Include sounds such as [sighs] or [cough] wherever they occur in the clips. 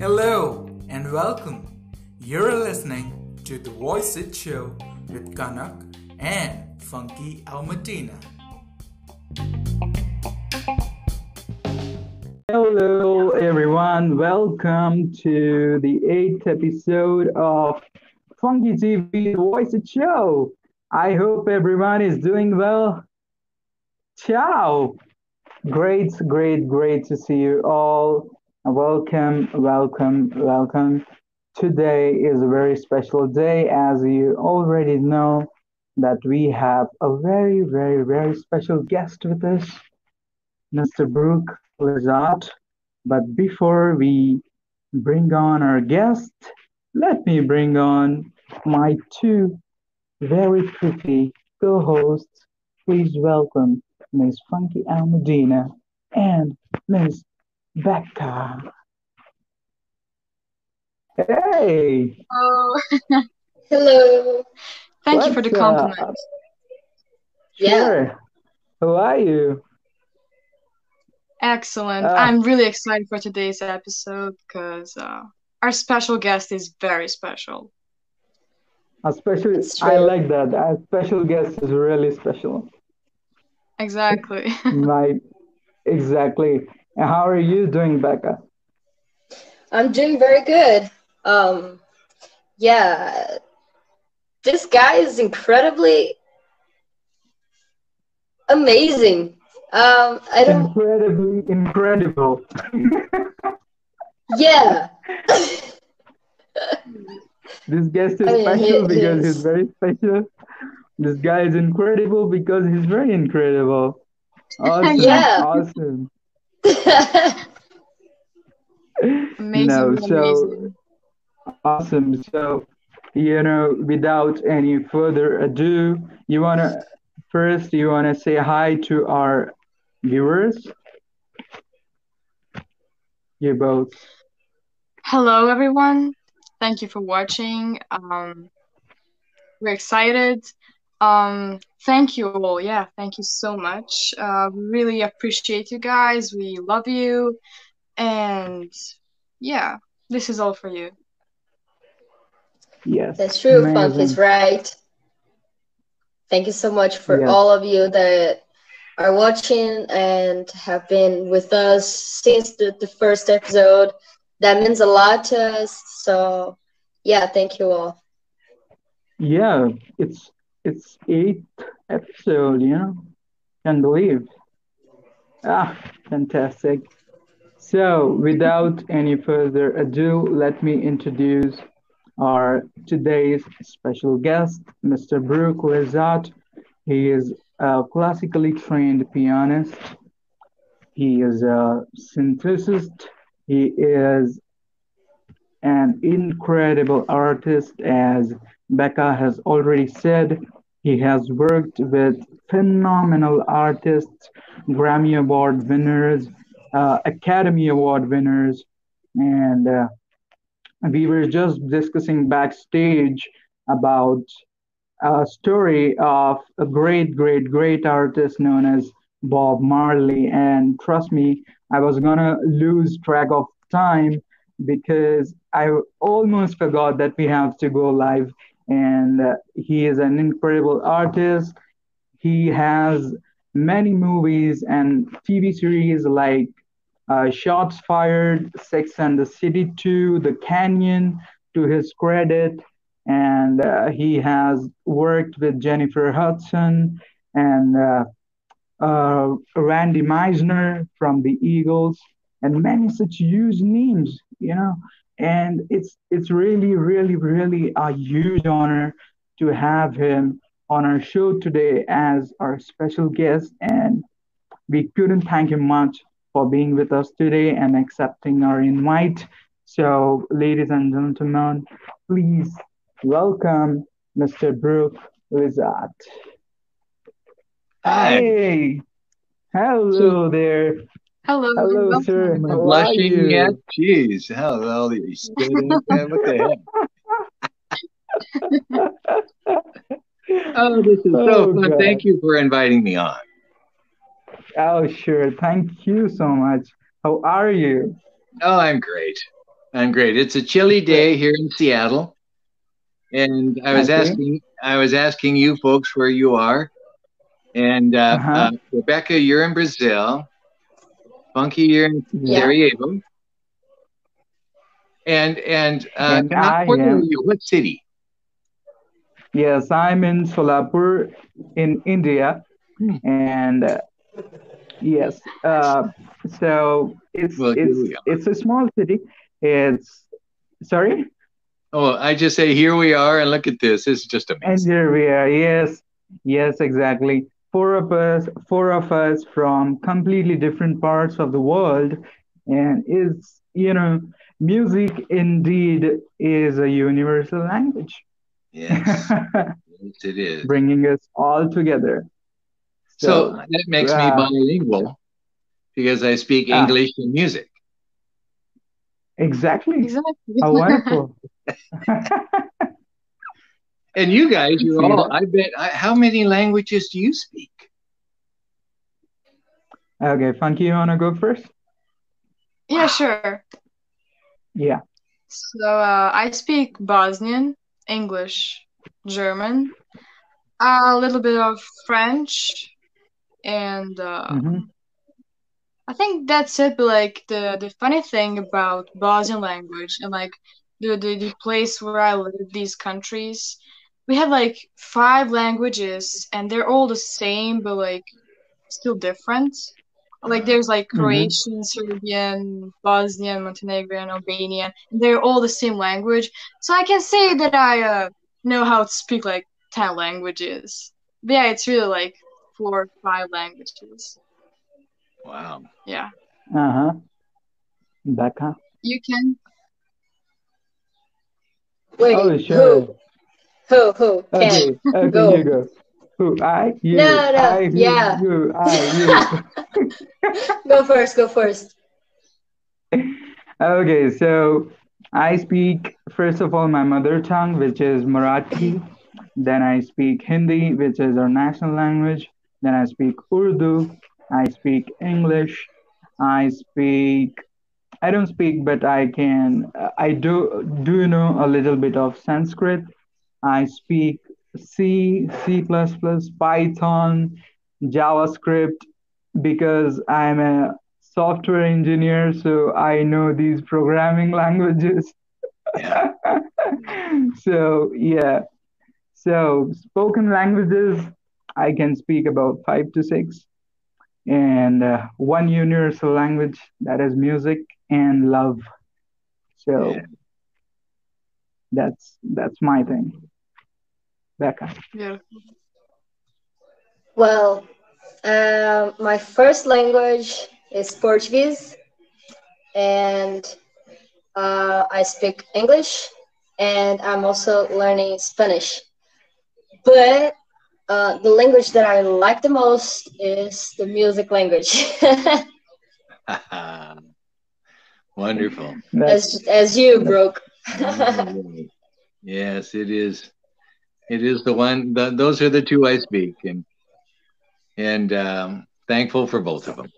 Hello and welcome. You're listening to the Voice It Show with Kanak and Funky Almedina. Hello, everyone. Welcome to the eighth episode of Funky TV Voice It Show. I hope everyone is doing well. Ciao. Great, great, great to see you all. Welcome, welcome, welcome. Today is a very special day, as you already know, that we have a very, very, very special guest with us, Mr. Brooke Lizotte. But before we bring on our guest, let me bring on my two very pretty co-hosts. Please welcome Ms. Funky Almedina and Miss Becca. Hey, Oh, [laughs] Hello. thank you for what's the up? compliment. Yeah. Sure. Who are you? Excellent. Ah. I'm really excited for today's episode because uh, our special guest is very special. A special. I like that. A special guest is really special. Exactly. [laughs] right. exactly. And how are you doing, Becca? I'm doing very good. Um, yeah, this guy is incredibly amazing. Um, I don't. Incredibly incredible. Yeah. [laughs] [laughs] This guest is I mean, special he because is- he's very special. This guy is incredible because he's very incredible. [laughs] Awesome. Yeah. Awesome. [laughs] Amazing. No, so amazing. awesome. So, you know, without any further ado, you wanna first you wanna say hi to our viewers? You both. Hello, everyone. Thank you for watching. Um, we're excited. Um, thank you all. Yeah, thank you so much. Uh, we really appreciate you guys. We love you. And yeah, this is all for you. Yes. That's true. Funk is right. Thank you so much for Yes. all of you that are watching and have been with us since the, the first episode. That means a lot to us. So, yeah, thank you all. Yeah, it's it's eighth episode, you know. Can't believe. Ah, fantastic. So, without any further ado, let me introduce our today's special guest, Mr. Brooke Lizotte. He is a classically trained pianist. He is a synthesist. He is an incredible artist, as Becca has already said. He has worked with phenomenal artists, Grammy Award winners, uh, Academy Award winners, and uh, we were just discussing backstage about a story of a great, great, great artist known as Bob Marley. And trust me, I was gonna lose track of time because I almost forgot that we have to go live. And uh, he is an incredible artist. He has many movies and TV series like uh, Shots Fired, Sex and the City 2, The Canyon, to his credit. And uh, he has worked with Jennifer Hudson and uh, uh, Randy Meisner from the Eagles, and many such huge names, you know. And it's it's really, really, really a huge honor to have him on our show today as our special guest. And we couldn't thank him much for being with us today and accepting our invite. So, ladies and gentlemen, please welcome Mr. Brooke Lizotte. Hi. Hey, hello there. Hello. Hello, welcome. sir. Am I How are blushing you? yet? Jeez, how well you stood in it, man. What the heck? Oh, this is so Oh, fun. God. Thank you for inviting me on. Oh, sure. Thank you so much. How are you? Oh, I'm great. I'm great. It's a chilly day here in Seattle, and I was Okay. asking, I was asking you folks where you are, and uh, Uh-huh. uh, Rebecca, you're in Brazil. Funky, you're in Yeah. Sarajevo. And and, uh, And now, I where are am- you? What city? Yes, I'm in Solapur in India. Hmm. And uh, yes, uh, so it's Well, it's it's a small city. It's sorry? Oh, I just say here we are, and look at this. It's is just And amazing. here we are. Yes, yes, exactly. Four of us, four of us from completely different parts of the world, and it's you know, music indeed is a universal language, Yes, [laughs] yes, it is. bringing us all together. So that makes me uh, bilingual because I speak Ah. English and music. exactly. Exactly. How [laughs] wonderful. [laughs] And you guys, you're all, I bet, I, how many languages do you speak? Okay, Funky, you wanna go first? yeah, sure. Yeah. So uh, I speak Bosnian, English, German, a little bit of French, and uh, Mhm. I think that's it. But like the the funny thing about Bosnian language and like the the, the place where I live, these countries, we have like five languages and they're all the same, but like still different. Like there's like Mhm. Croatian, Serbian, Bosnian, Montenegrin, Albanian, and they're all the same language. So I can say that I uh, know how to speak like ten languages. But yeah, it's really like four or five languages. Wow. Yeah, Uh-huh. Becca. you can. Wait, Oh, who? sure. Who? Who? Who, can? Okay, okay, Go. you go. Who? I, you, No, no, I, you, yeah. you, I, [laughs] Go first. Go first. [laughs] Okay, so I speak, first of all, my mother tongue, which is Marathi. Then I speak Hindi, which is our national language. Then I speak Urdu. I speak English. I speak, I don't speak, but I can, I do, do you know a little bit of Sanskrit. I speak C, C++, Python, JavaScript because I'm a software engineer, so I know these programming [laughs] languages. Yeah. [laughs] So, yeah. So, spoken languages, I can speak about five to six. And uh, one universal language that is music and love. So, Yeah. that's that's my thing. Becca. Yeah. Well, um, my first language is Portuguese, and uh, I speak English, and I'm also learning Spanish. But uh, the language that I like the most is the music language, [laughs] [laughs] Wonderful. As as you broke. yes, it is. It is the one. The, those are the two I speak, and and um, thankful for both of them.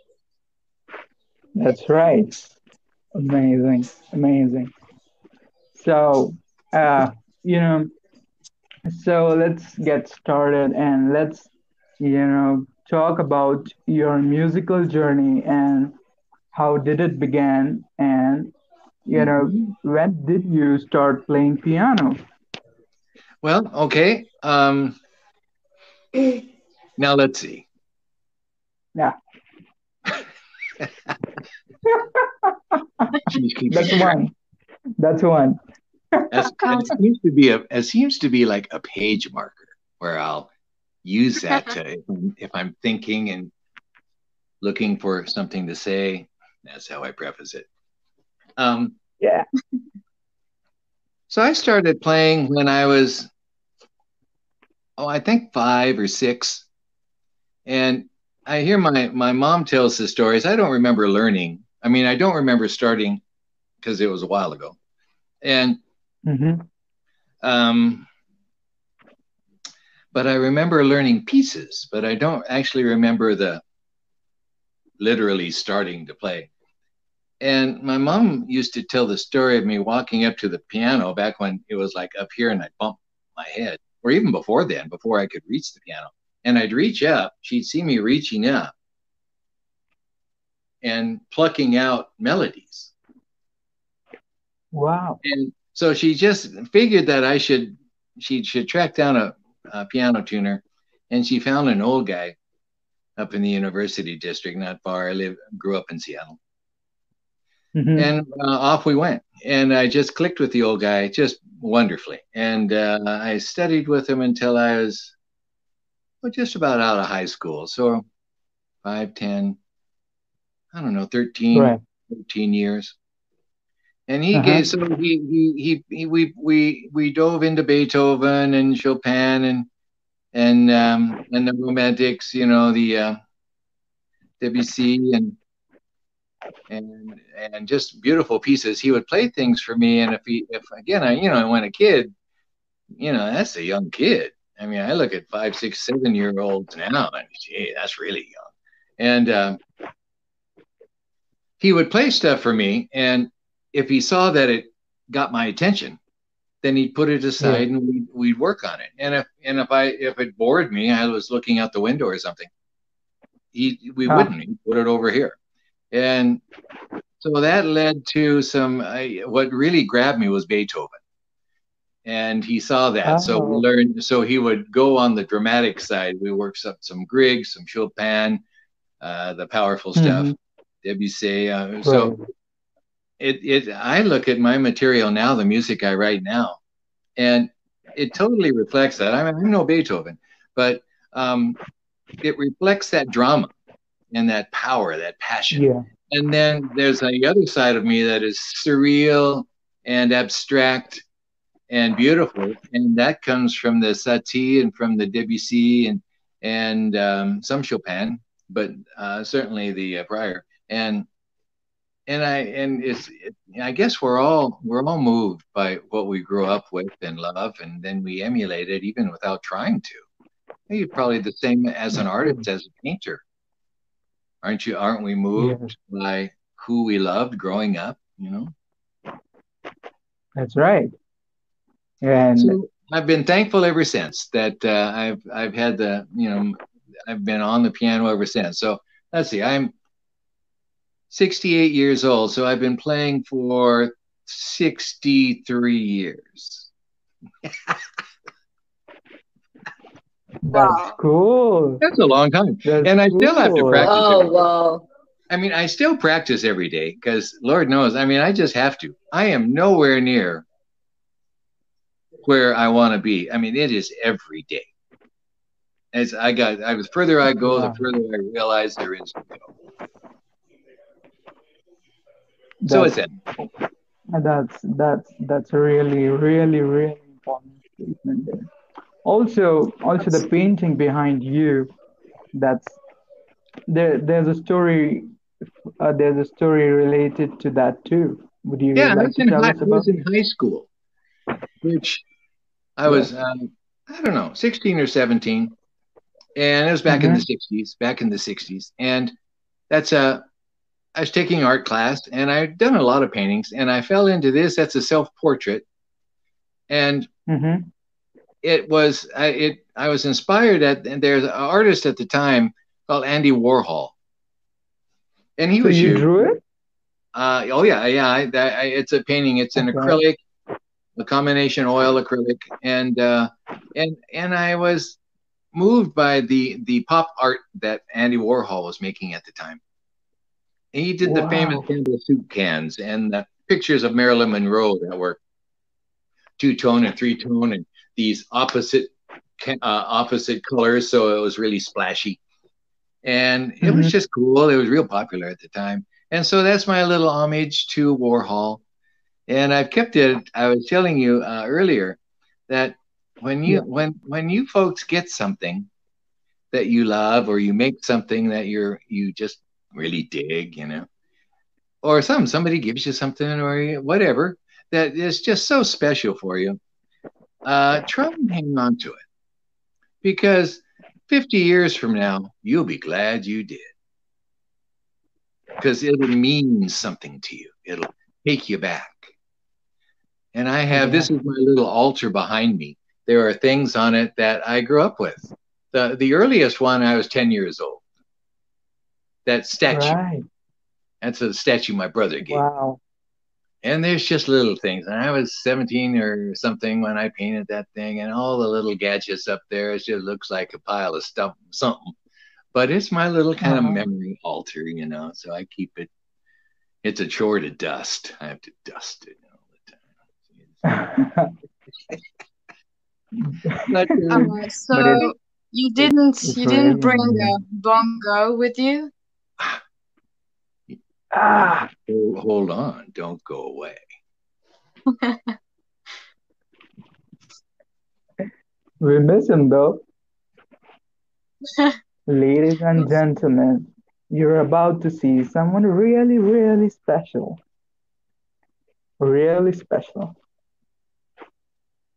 That's right. Amazing, amazing. So, uh, you know, so let's get started and let's, you know, talk about your musical journey and how did it begin and, you know, when did you start playing piano? Well, okay. Um, now let's see. Yeah, [laughs] that's one. That's one. That's, that seems to be a it seems to be like a page marker where I'll use that to, if, I'm, if I'm thinking and looking for something to say. That's how I preface it. Um, Yeah. so I started playing when I was, oh, I think five or six, and I hear my my mom tells the stories. I don't remember learning. I mean, I don't remember starting because it was a while ago, and Mm-hmm. um, but I remember learning pieces, but I don't actually remember the literally starting to play. And my mom used to tell the story of me walking up to the piano back when it was like up here and I bumped my head, or even before then, before I could reach the piano. And I'd reach up, she'd see me reaching up and plucking out melodies. Wow. And so she just figured that I should, she should track down a, a piano tuner. And she found an old guy up in the university district, not far. I live, grew up in Seattle. Mm-hmm. And uh, off we went. And I just clicked with the old guy just wonderfully. And uh, I studied with him until I was well, just about out of high school. So five, ten, I don't know, 13, right. 13 years. And he uh-huh. gave, so he, he, he, he, we, we, we dove into Beethoven and Chopin and, and, um, and the romantics, you know, the, uh, Debussy and, and, and just beautiful pieces. He would play things for me. And if he, if again, I, you know, when a kid, you know, that's a young kid. I mean, I look at five, six, seven year olds now and gee, that's really young. And, um, he would play stuff for me and if he saw that it got my attention then he'd put it aside yeah. and we'd, we'd work on it and if and if i if it bored me i was looking out the window or something he we wouldn't he'd put it over here and so that led to some what really grabbed me was beethoven and he saw that oh. so we learned so he would go on the dramatic side we worked up some grieg some chopin uh, the powerful stuff mm-hmm. Debussy. Uh, right. So it, it, I look at my material now, the music I write now, and it totally reflects that. I mean, I'm no Beethoven, but um, it reflects that drama and that power, that passion. Yeah. And then there's the other side of me that is surreal and abstract and beautiful, and that comes from the Satie and from the Debussy and and um, some Chopin, but uh, certainly the uh, prior and and I and it's it, I guess we're all we're all moved by what we grew up with and love, and then we emulate it even without trying to. You're probably the same as an artist as a painter, aren't you? Aren't we moved yeah. by who we loved growing up? You know. That's right. And so I've been thankful ever since that uh, I've I've had the you know I've been on the piano ever since. So let's see, I'm 68 years old, so I've been playing for 63 years. [laughs] That's cool. That's a long time. That's and I cool. still have to practice. Oh, wow. I mean, I still practice every day because Lord knows, I mean, I just have to. I am nowhere near where I want to be. I mean, it is every day. As I got, I was further I go, the further I realize there is to go so it's it. That's that's that's really really really important statement there. Also, also the painting behind you. That's there. There's a story. Uh, there's a story related to that too. Would you yeah, like was, in high, I was in high school, which I was um, I don't know, 16 or 17, and it was back mm-hmm. in the 60s. Back in the 60s, and that's a I was taking art class and I'd done a lot of paintings and I fell into this. That's a self portrait. And mm-hmm. It was, I, it, I was inspired at, and there's an artist at the time called Andy Warhol. And he so was, you drew it? Uh, oh yeah, yeah. I, I, it's a painting. It's an okay. acrylic, a combination oil acrylic. And, uh, and, and I was moved by the, the pop art that Andy Warhol was making at the time he did wow. the famous Campbell soup cans and the pictures of Marilyn Monroe that were two tone and three tone and these opposite uh, opposite colors, so it was really splashy. And it mm-hmm. was just cool. It was real popular at the time. And so that's my little homage to Warhol. And I've kept it. I was telling you uh, earlier that when you yeah. when when you folks get something that you love or you make something that you're you just really dig, you know, or some somebody gives you something or whatever that is just so special for you. Uh, try and hang on to it because 50 years from now, you'll be glad you did. because it'll mean something to you. It'll take you back. And I have Yeah. this is my little altar behind me. There are things on it that I grew up with. The the earliest one I was 10 years old. That statue. Right. That's a statue my brother gave. me. Wow. And there's just little things. And I was 17 or something when I painted that thing, and all the little gadgets up there. It just looks like a pile of stuff, something. But it's my little kind Uh-huh. of memory altar, you know. So I keep it. It's a chore to dust. I have to dust it all the time. [laughs] [laughs] But, uh, so it- you didn't you didn't bring a bongo with you? Ah, hold- hold on, don't go away. [laughs] we miss him though. [laughs] Ladies and gentlemen, you're about to see someone really, really special. Really special.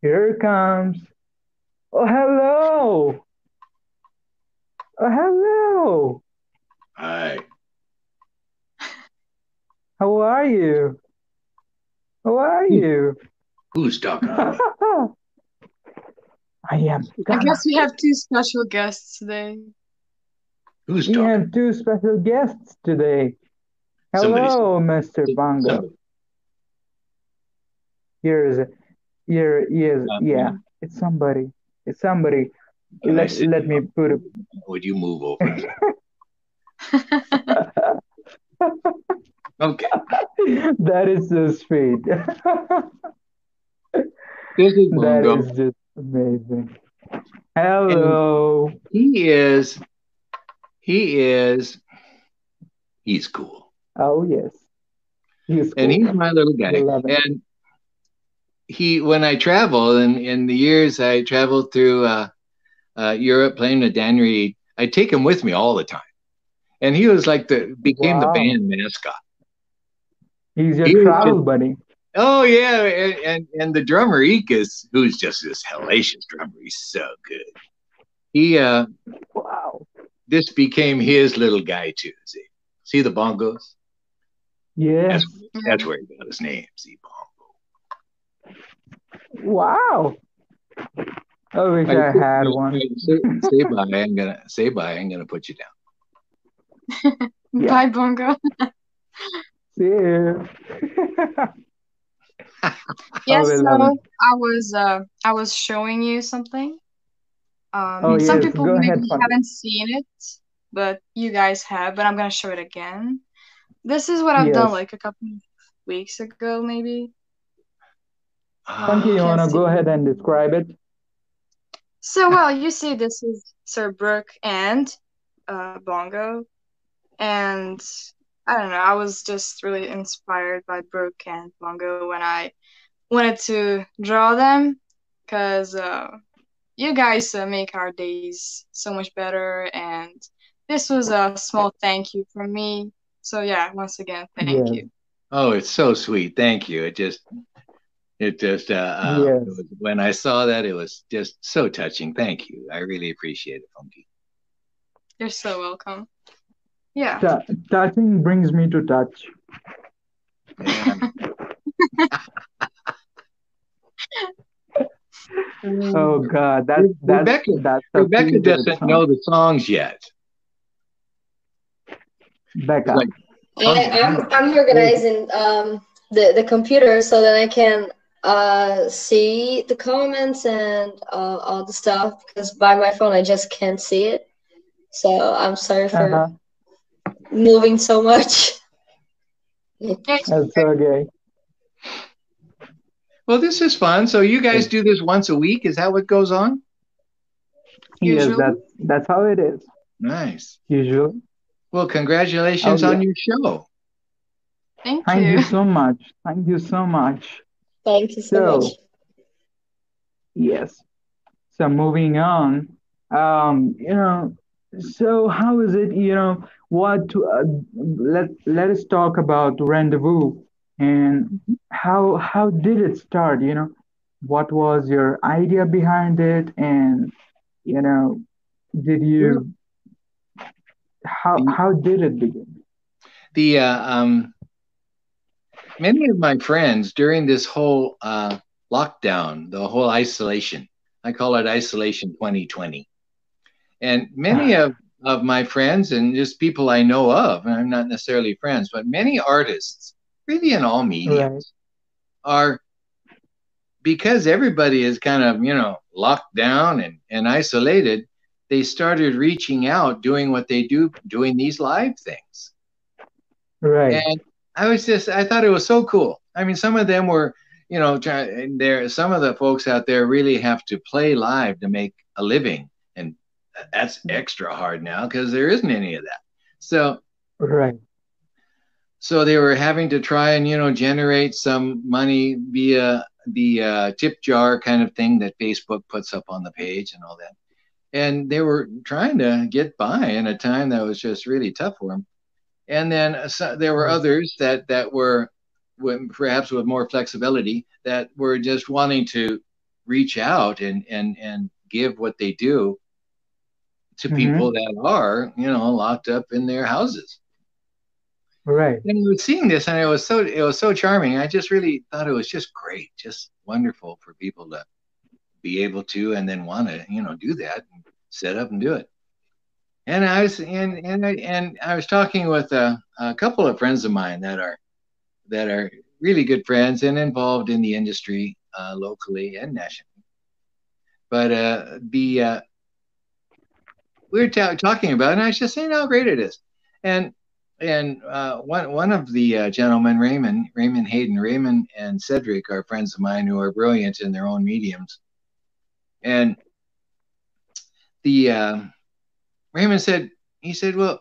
Here comes. Oh, hello. Oh, hello. Hi. How are you? How are you? Who's talking? [laughs] I am. I guess we have two special guests today. Who's talking? We have two special guests today. Somebody's- Hello, Mr. Bongo. Here is here he is. Um, Yeah, it's somebody. It's somebody. Let, sit let me put it. Would you move over? [laughs] [laughs] Okay. [laughs] That is so sweet. [laughs] This is That Bongo. just amazing. Hello. He is. He is. He's cool, Oh yes. He's and he's my little guy. We love it. And he, when I travel, and in the years I traveled through uh, uh, Europe playing with Dan Reed, I take him with me all the time. And he was like the became the band mascot. He's your he travel just- buddy. Oh yeah, and and, and the drummer Ekus, who's just this hellacious drummer, he's so good. He uh Wow. this became his little guy too. See, see the bongos? Yeah, That's that's where he got his name. See bongo. Wow. I wish I had one. Say, say bye. I'm gonna say bye. I'm gonna put you down. Yeah. [laughs] Bye, bongo. [laughs] See you. We so. I was uh I was showing you something. Um, Oh, some yes, people go maybe ahead, haven't seen it, but you guys have. But I'm gonna show it again. This is what I've done like a couple weeks ago, maybe. Funky, you wanna go ahead and describe it? So well, you see, this is Sir Brooke and uh, Bongo, and I don't know. I was just really inspired by Brooke and Bongo when I wanted to draw them, because uh, you guys uh, make our days so much better, and this was a small thank you from me. So yeah, once again, thank Yes. you. Oh, it's so sweet. Thank you. It just, it just, uh, uh Yes. it was- when I saw that, it was just so touching. Thank you. I really appreciate it, Funky. You're so welcome. Yeah. Tou- touching brings me to touch. [laughs] Oh God, that's that's Rebecca- that's a Rebecca doesn't song. know the songs yet. Becca. Like, I, I'm I'm organizing um the the computer so that I can uh see the comments and uh, all the stuff because by my phone I just can't see it. So I'm sorry for Uh-huh. Moving so much. That's okay. Well, this is fun. So you guys do this once a week? Is that what goes on? Yes, Usually. that's that's how it is. Nice. Usually. Well, congratulations Oh, yeah. on your show. Thank Thank you you. so much. Thank you so much. Thank you so So, much. Yes. So moving on, um, you know, so how is it, you know, what to, uh, let let us talk about Rendezvous and how how did it start, you know? What was your idea behind it and, you know, did you how how did it begin? the uh, um, many of my friends during this whole uh, lockdown, the whole isolation, I call it isolation 2020, and many ah. of of my friends and just people I know of, and I'm not necessarily friends, but many artists, really in all mediums, right. are because everybody is kind of you know locked down and, and isolated they started reaching out doing what they do doing these live things. Right. And i was just i thought it was so cool. I mean some of them were you know there some of the folks out there really have to play live to make a living that's extra hard now because there isn't any of that so right so they were having to try and you know generate some money via the uh, tip jar kind of thing that Facebook puts up on the page and all that. And they were trying to get by in a time that was just really tough for them. And then uh, so, there were others that that were perhaps with more flexibility that were just wanting to reach out and and and give what they do to mm-hmm. people that are you know locked up in their houses Right. And we were seeing this, and it was so it was so charming. I just really thought it was just great, just wonderful for people to be able to and then want to you know do that and set up and do it. And I was and and I, and I was talking with a, a couple of friends of mine that are that are really good friends and involved in the industry uh, locally and nationally. But uh, the uh, we were ta- talking about, it, and I was just saying how great it is. And and uh, one one of the uh, gentlemen, Raymond Raymond Hayden, Raymond and Cedric are friends of mine who are brilliant in their own mediums. And the uh, Raymond said, he said, "Well,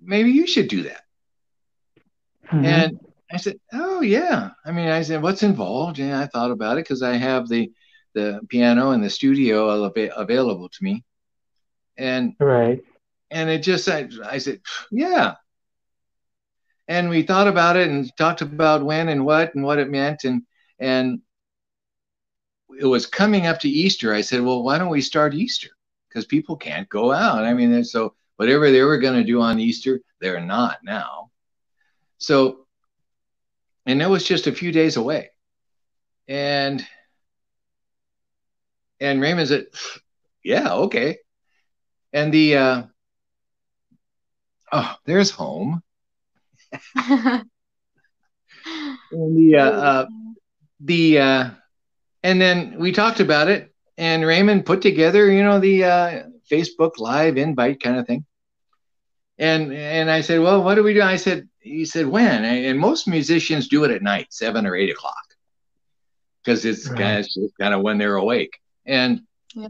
maybe you should do that." Mm-hmm. And I said, "Oh yeah." I mean, I said, "What's involved?" And I thought about it because I have the the piano and the studio available to me, and right. And it just, I, I said, "Yeah." and we thought about it and talked about when and what and what it meant and and it was coming up to Easter. I said, well, why don't we start Easter? Because people can't go out. I mean, so whatever they were going to do on Easter, they're not now. So, and it was just a few days away. And and Raymond said, yeah, okay. And the uh, oh, there's home [laughs] and the uh, uh, the uh, and then we talked about it, and Raymond put together, you know, the uh, Facebook Live invite kind of thing. And and I said, well, what do we do? I said, he said, when? And most musicians do it at night, seven or eight o'clock, because it's right. kind of when they're awake. And yeah.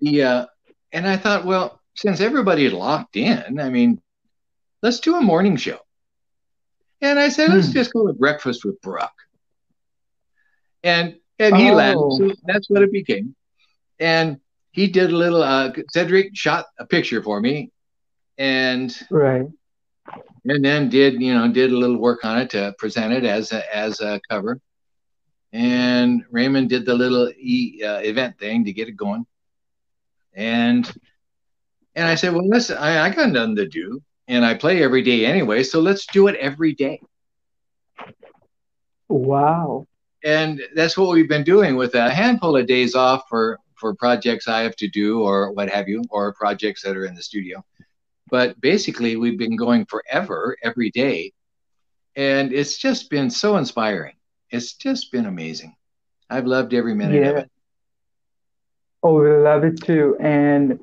the uh, and I thought, well, since everybody's locked in, I mean, let's do a morning show. And I said, let's hmm. just go to breakfast with Brooke. And and he oh. laughed. So that's what it became. And he did a little. Uh, Cedric shot a picture for me, and right, and then did you know did a little work on it to present it as a as a cover. And Raymond did the little e, uh, event thing to get it going. And and I said, well, listen, I, I got nothing to do and I play every day anyway, so let's do it every day. Wow. And that's what we've been doing with a handful of days off for for projects I have to do or what have you, or projects that are in the studio. But basically, we've been going forever every day. And it's just been so inspiring. It's just been amazing. I've loved every minute yeah. of it. Oh, we love it too. And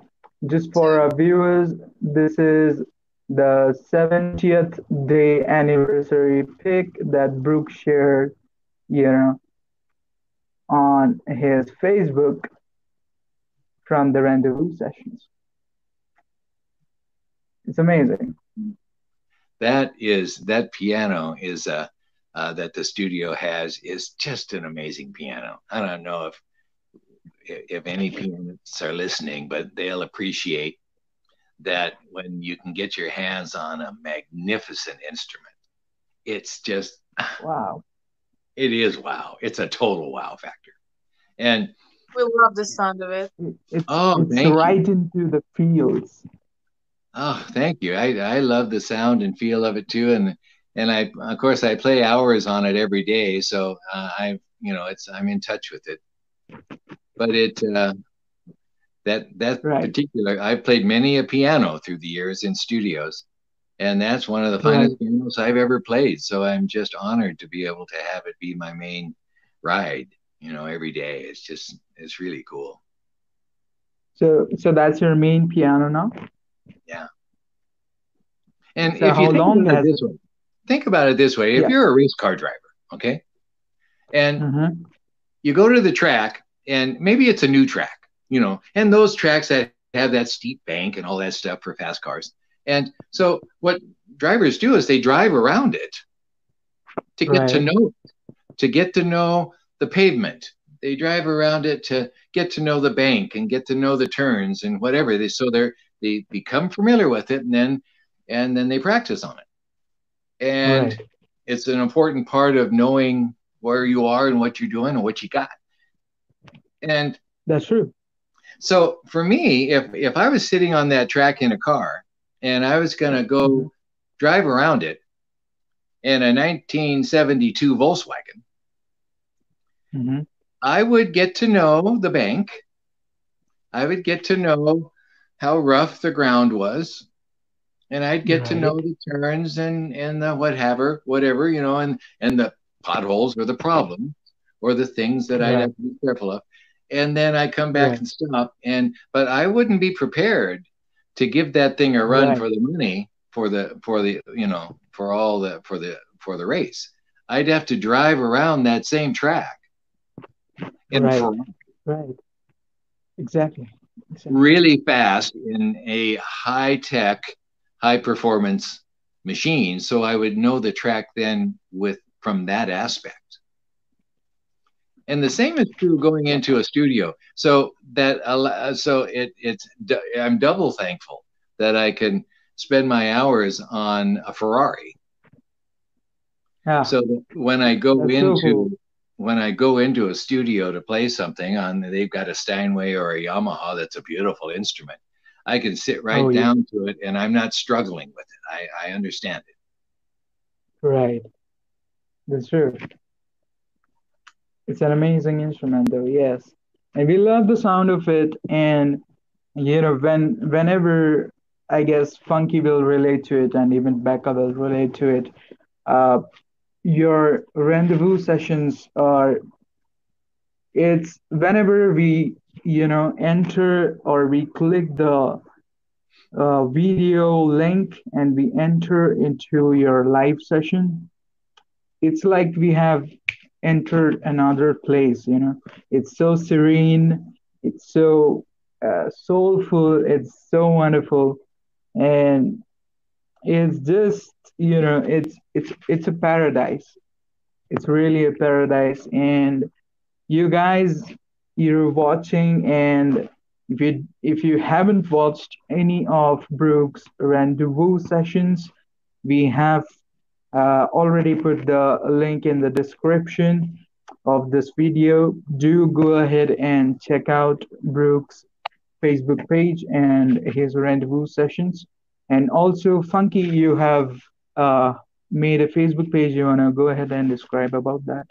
just for our viewers, this is the 70th day anniversary pic that Brooke shared, you know, on his Facebook from the rendezvous sessions. It's amazing. That is that piano is a uh, that the studio has is just an amazing piano. I don't know if if any pianists are listening, but they'll appreciate that when you can get your hands on a magnificent instrument, it's just wow. It is wow. It's a total wow factor. And we love the sound of it. It's, oh, it's right you. into the fields. Oh, thank you. I, I love the sound and feel of it too, and and I of course I play hours on it every day, so uh, I you know it's I'm in touch with it. But it uh, that that Right. particular I've played many a piano through the years in studios, and that's one of the finest pianos I've ever played. So I'm just honored to be able to have it be my main ride. You know, every day. It's just it's really cool. So so that's your main piano now? Yeah. And So if you think long about it this way, think about it this way: if Yeah. you're a race car driver, okay, and Mhm. you go to the track, and maybe it's a new track, you know, and those tracks that have that steep bank and all that stuff for fast cars. And so, what drivers do is they drive around it to get to know to get to know the pavement. They drive around it to get to know the bank and get to know the turns and whatever. They so they're they become familiar with it, and then and then they practice on it. And Right. it's an important part of knowing where you are and what you're doing and what you got. And That's true. so for me, if if I was sitting on that track in a car and I was going to go Mhm. drive around it in a 1972 Volkswagen, hmm I would get to know the bank. I would get to know how rough the ground was. And I'd get to know the turns and and the whatever, whatever, you know, and and the potholes or the problem or the things that I'd have to be careful of. And then I come back Right. and stop and but I wouldn't be prepared to give that thing a run Right. for the money for the for the you know for all the for the for the race. I'd have to drive around that same track in Right. Right. Exactly. Exactly. really fast in a high tech, high performance machine. So I would know the track then with from that aspect. And the same is true going into a studio. So that so it it's I'm double thankful that I can spend my hours on a Ferrari. Yeah. So when I go That's into cool. when I go into a studio to play something on, they've got a Steinway or a Yamaha that's a beautiful instrument. I can sit right Oh, yeah. down to it, and I'm not struggling with it. I, I understand it. Right. That's true. It's an amazing instrument though, yes. And we love the sound of it and you know when whenever I guess Funky will relate to it and even Becca will relate to it, uh your rendezvous sessions are it's whenever we you know enter or we click the uh, video link and we enter into your live session it's like we have entered another place you know. It's so serene it's so uh, soulful it's so wonderful. And it's just you know it's it's it's a paradise. It's really a paradise. And you guys you're watching and if you if you haven't watched any of Brooks rendezvous sessions we have uh, already put the link in the description of this video do go ahead and check out Brooks Facebook page and his rendezvous sessions and also Funky you have uh, made a Facebook page you want to go ahead and describe about that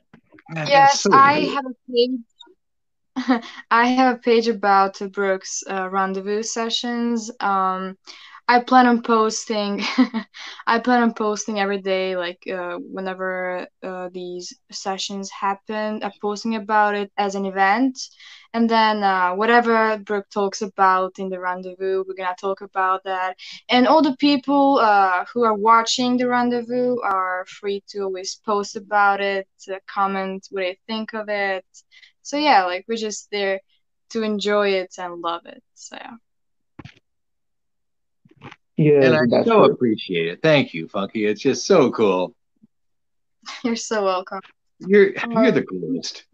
Yes, so I have a page. [laughs] I have a page about Brooks' uh, rendezvous sessions. Um, I plan on posting. [laughs] I plan on posting every day, like uh, whenever uh, these sessions happen. I'm posting about it as an event, and then uh, whatever Brooke talks about in the rendezvous, we're gonna talk about that. And all the people uh, who are watching the rendezvous are free to always post about it, to comment what they think of it. So yeah, like we're just there to enjoy it and love it. So yeah. Yes And I so true appreciate it. Thank you, Funky. It's just so cool. [laughs] You're so welcome. You're Uh, you're the coolest.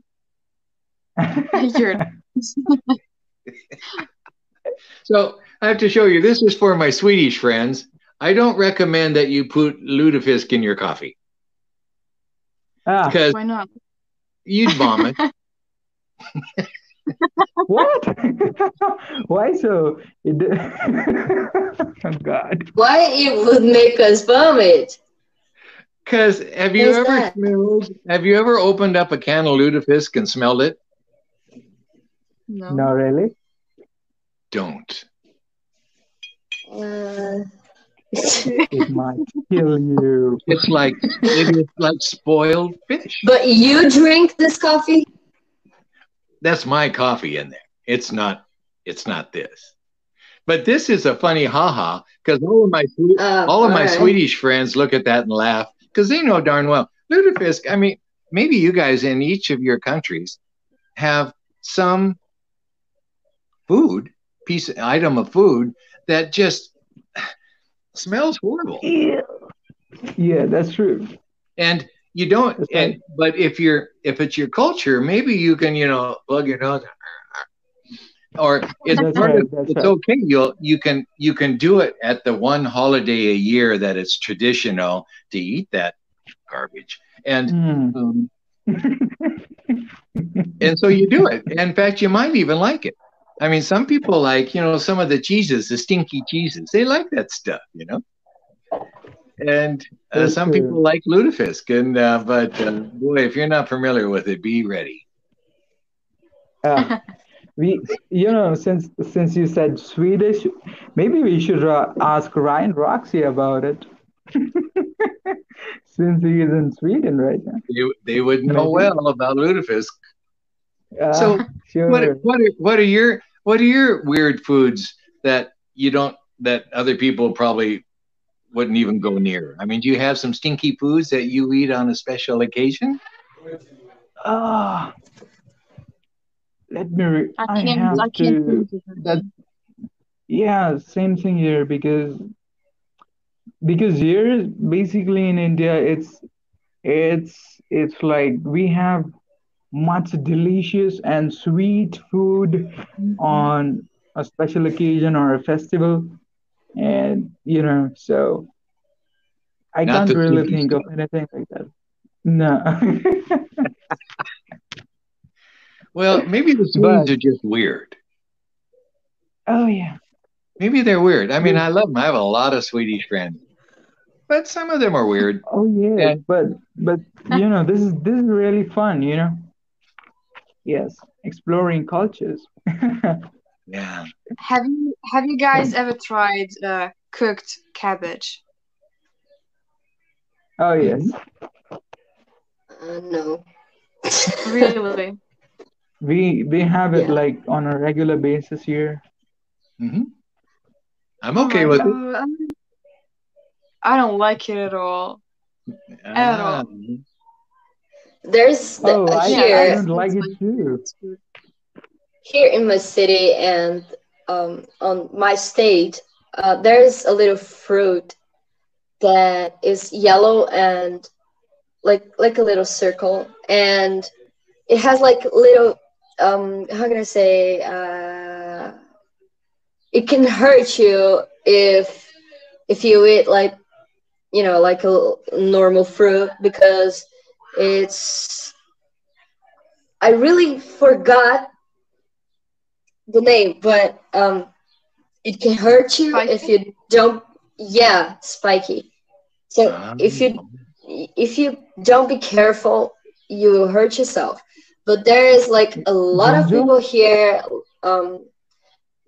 [laughs] [laughs] You're So I have to show you. This is for my Swedish friends. I don't recommend that you put lutefisk in your coffee ah because why not? you'd vomit. What? [laughs] Why so? It, [laughs] oh God. Why it would make us vomit? Because have you What's ever that? smelled? Have you ever opened up a can of lutefisk and smelled it? No. No, really? Don't. Uh, It might kill you. It's like it is like spoiled fish. but you drink this coffee? That's my coffee in there. It's not. It's not this. But this is a funny haha because all of my Uh, all of my alright. Swedish friends look at that and laugh because they know darn well lutefisk. I mean, maybe you guys in each of your countries have some food piece item of food that just [sighs] smells horrible. Yeah. Yeah, that's true. and you don't and but if you're if it's your culture maybe you can you know plug your nose. Or it's right, of- it's right. okay. You'll you can you can do it at the one holiday a year that it's traditional to eat that garbage. And Mm. um, and so you do it. In fact you might even like it. I mean some people like you know some of the cheeses the stinky cheeses. They like that stuff you know and uh, some true. people like lutefisk and uh, but uh, boy if you're not familiar with it be ready Uh, we, you know, since since you said Swedish, maybe we should uh, ask Ryan Roxy about it. [laughs] Since he is in Sweden right now. they, they would know Maybe. well about lutefisk Uh, So, sure. what what are what are your what are your weird foods that you don't that other people probably wouldn't even go near i mean do you have some stinky foods that you eat on a special occasion Ah, let me. Re- I I can't. have I can't. to. think of it. That. Yeah, same thing here because because here basically in India it's it's it's like we have much delicious and sweet food on a special occasion or a festival and you know so I Not can't really think of [laughs] anything like that. No. [laughs] well maybe the [laughs] Swedes are just weird Oh yeah. maybe they're weird i mean i love them i have a lot of swedish friends but some of them are weird Oh yeah, Yeah. but but you know this is this is really fun, you know. Yes, exploring cultures. Yeah Have you Have you guys ever tried uh, cooked cabbage? Oh yes, Uh, no. Really? [laughs] we we have it Yeah. like on a regular basis here. hmm i'm Oh okay my with it God, I I don't like it at all. At all. There's the, Oh, I, here I Yeah, don't like it too. Here in my city and um, on my state, uh, there's a little fruit that is yellow and like like a little circle, and it has like little um, how can I say? Uh, it can hurt you if if you eat like you know like a normal fruit because it's I really forgot the name, but um, it can hurt you if you don't. Yeah, spiky. So Ah. if you if you don't be careful, you will hurt yourself. But there is like a lot of people here. Um,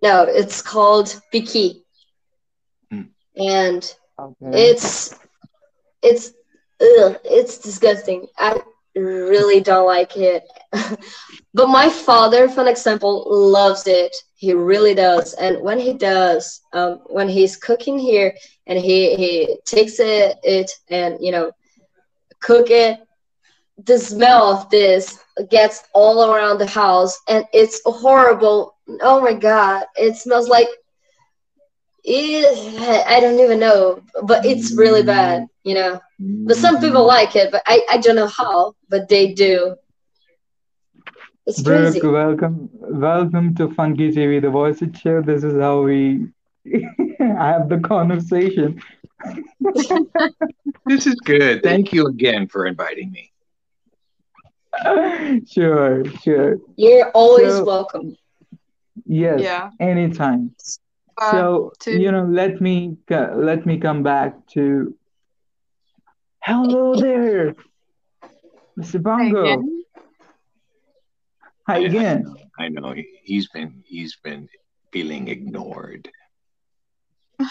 no, it's called biki, Hmm. and Okay. it's it's ugh, it's disgusting. I really don't like it. [laughs] but my father, for example, loves it. He really does. And when he does, um, when he's cooking here and he, he takes it, it and you know cook it, the smell of this gets all around the house and it's horrible. Oh my god, it smells like it, I don't even know, but it's really bad, you know. But some people like it, but I, I don't know how, but they do. It's crazy. Brooke, welcome, welcome to Funky TV, the VoiceIt show. This is how we [laughs] have the conversation. [laughs] This is good. Thank you again for inviting me. [laughs] Sure, sure. You're always So, welcome. yes, Yeah. anytime. Uh, So, you know, let me let me come back to hello there, Mr. Bongo. again. Hi I, I again. know, I know. He- He's been he's been feeling ignored. [laughs]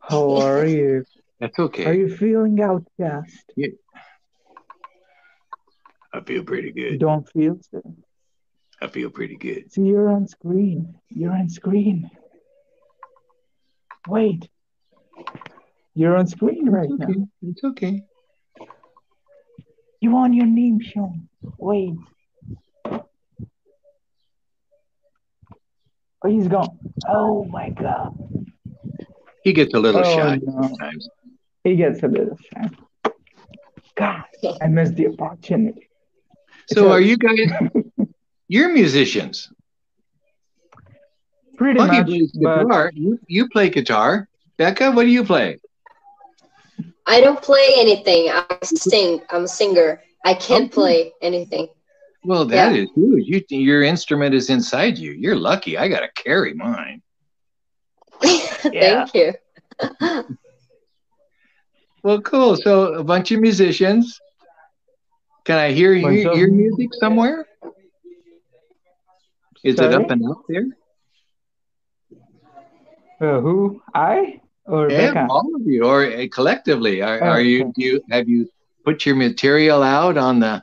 How are you? That's okay Are you feeling outcast? Yeah, I feel pretty You good. don't feel so. I feel pretty good. See, you're on screen. You're on screen. Wait, you're on screen right It's now. okay. It's okay. You want your name shown. Wait. Oh, he's gone. Oh my God. He gets a little Oh shy no. sometimes. He gets a little shy. God, I missed the opportunity. So are you guys [laughs] you're musicians. pretty Funky much, plays but guitar. You you play guitar. Becca, what do you play? I don't play anything. I sing. I'm a singer. I can't Okay. play anything. Well, that Yeah. is huge. You your instrument is inside you. You're lucky. I gotta carry mine. [laughs] Thank you. [laughs] Well, cool. So a bunch of musicians. Can I hear Bunch your, your music somewhere? Is it up and out there? Uh, who? I or Yeah, Becca? all of you, or uh, collectively. Are, are you? Okay. Do you have you put your material out on the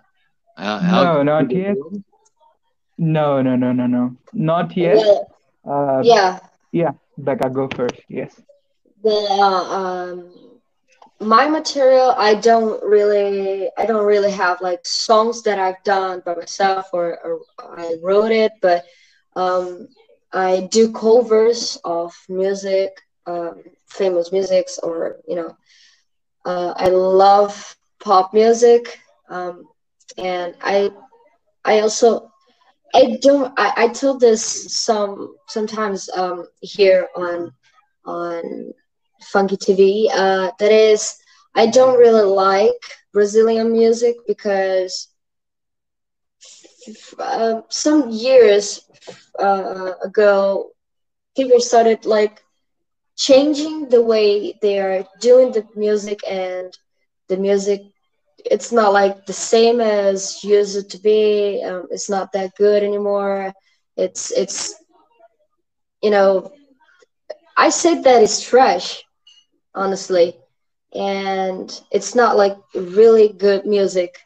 uh, No, to not the yet. world? No, no, no, no, no. Not yet. Well, Uh, yeah. yeah, Becca, go first. Yes. Well, uh, um, my material, I don't really, I don't really have like songs that I've done by myself or, or I wrote it, but um, I do covers of music, um, famous musics, or you know, uh, I love pop music, um, and I, I also, I don't, I, I told this some sometimes um, here on on Funky TV. Uh, that is, I don't really like Brazilian music because uh, some years uh, ago, people started like changing the way they are doing the music, and the music it's not like the same as used to be. Um, it's not that good anymore. It's it's you know I said that it's trash honestly. And it's not like really good music,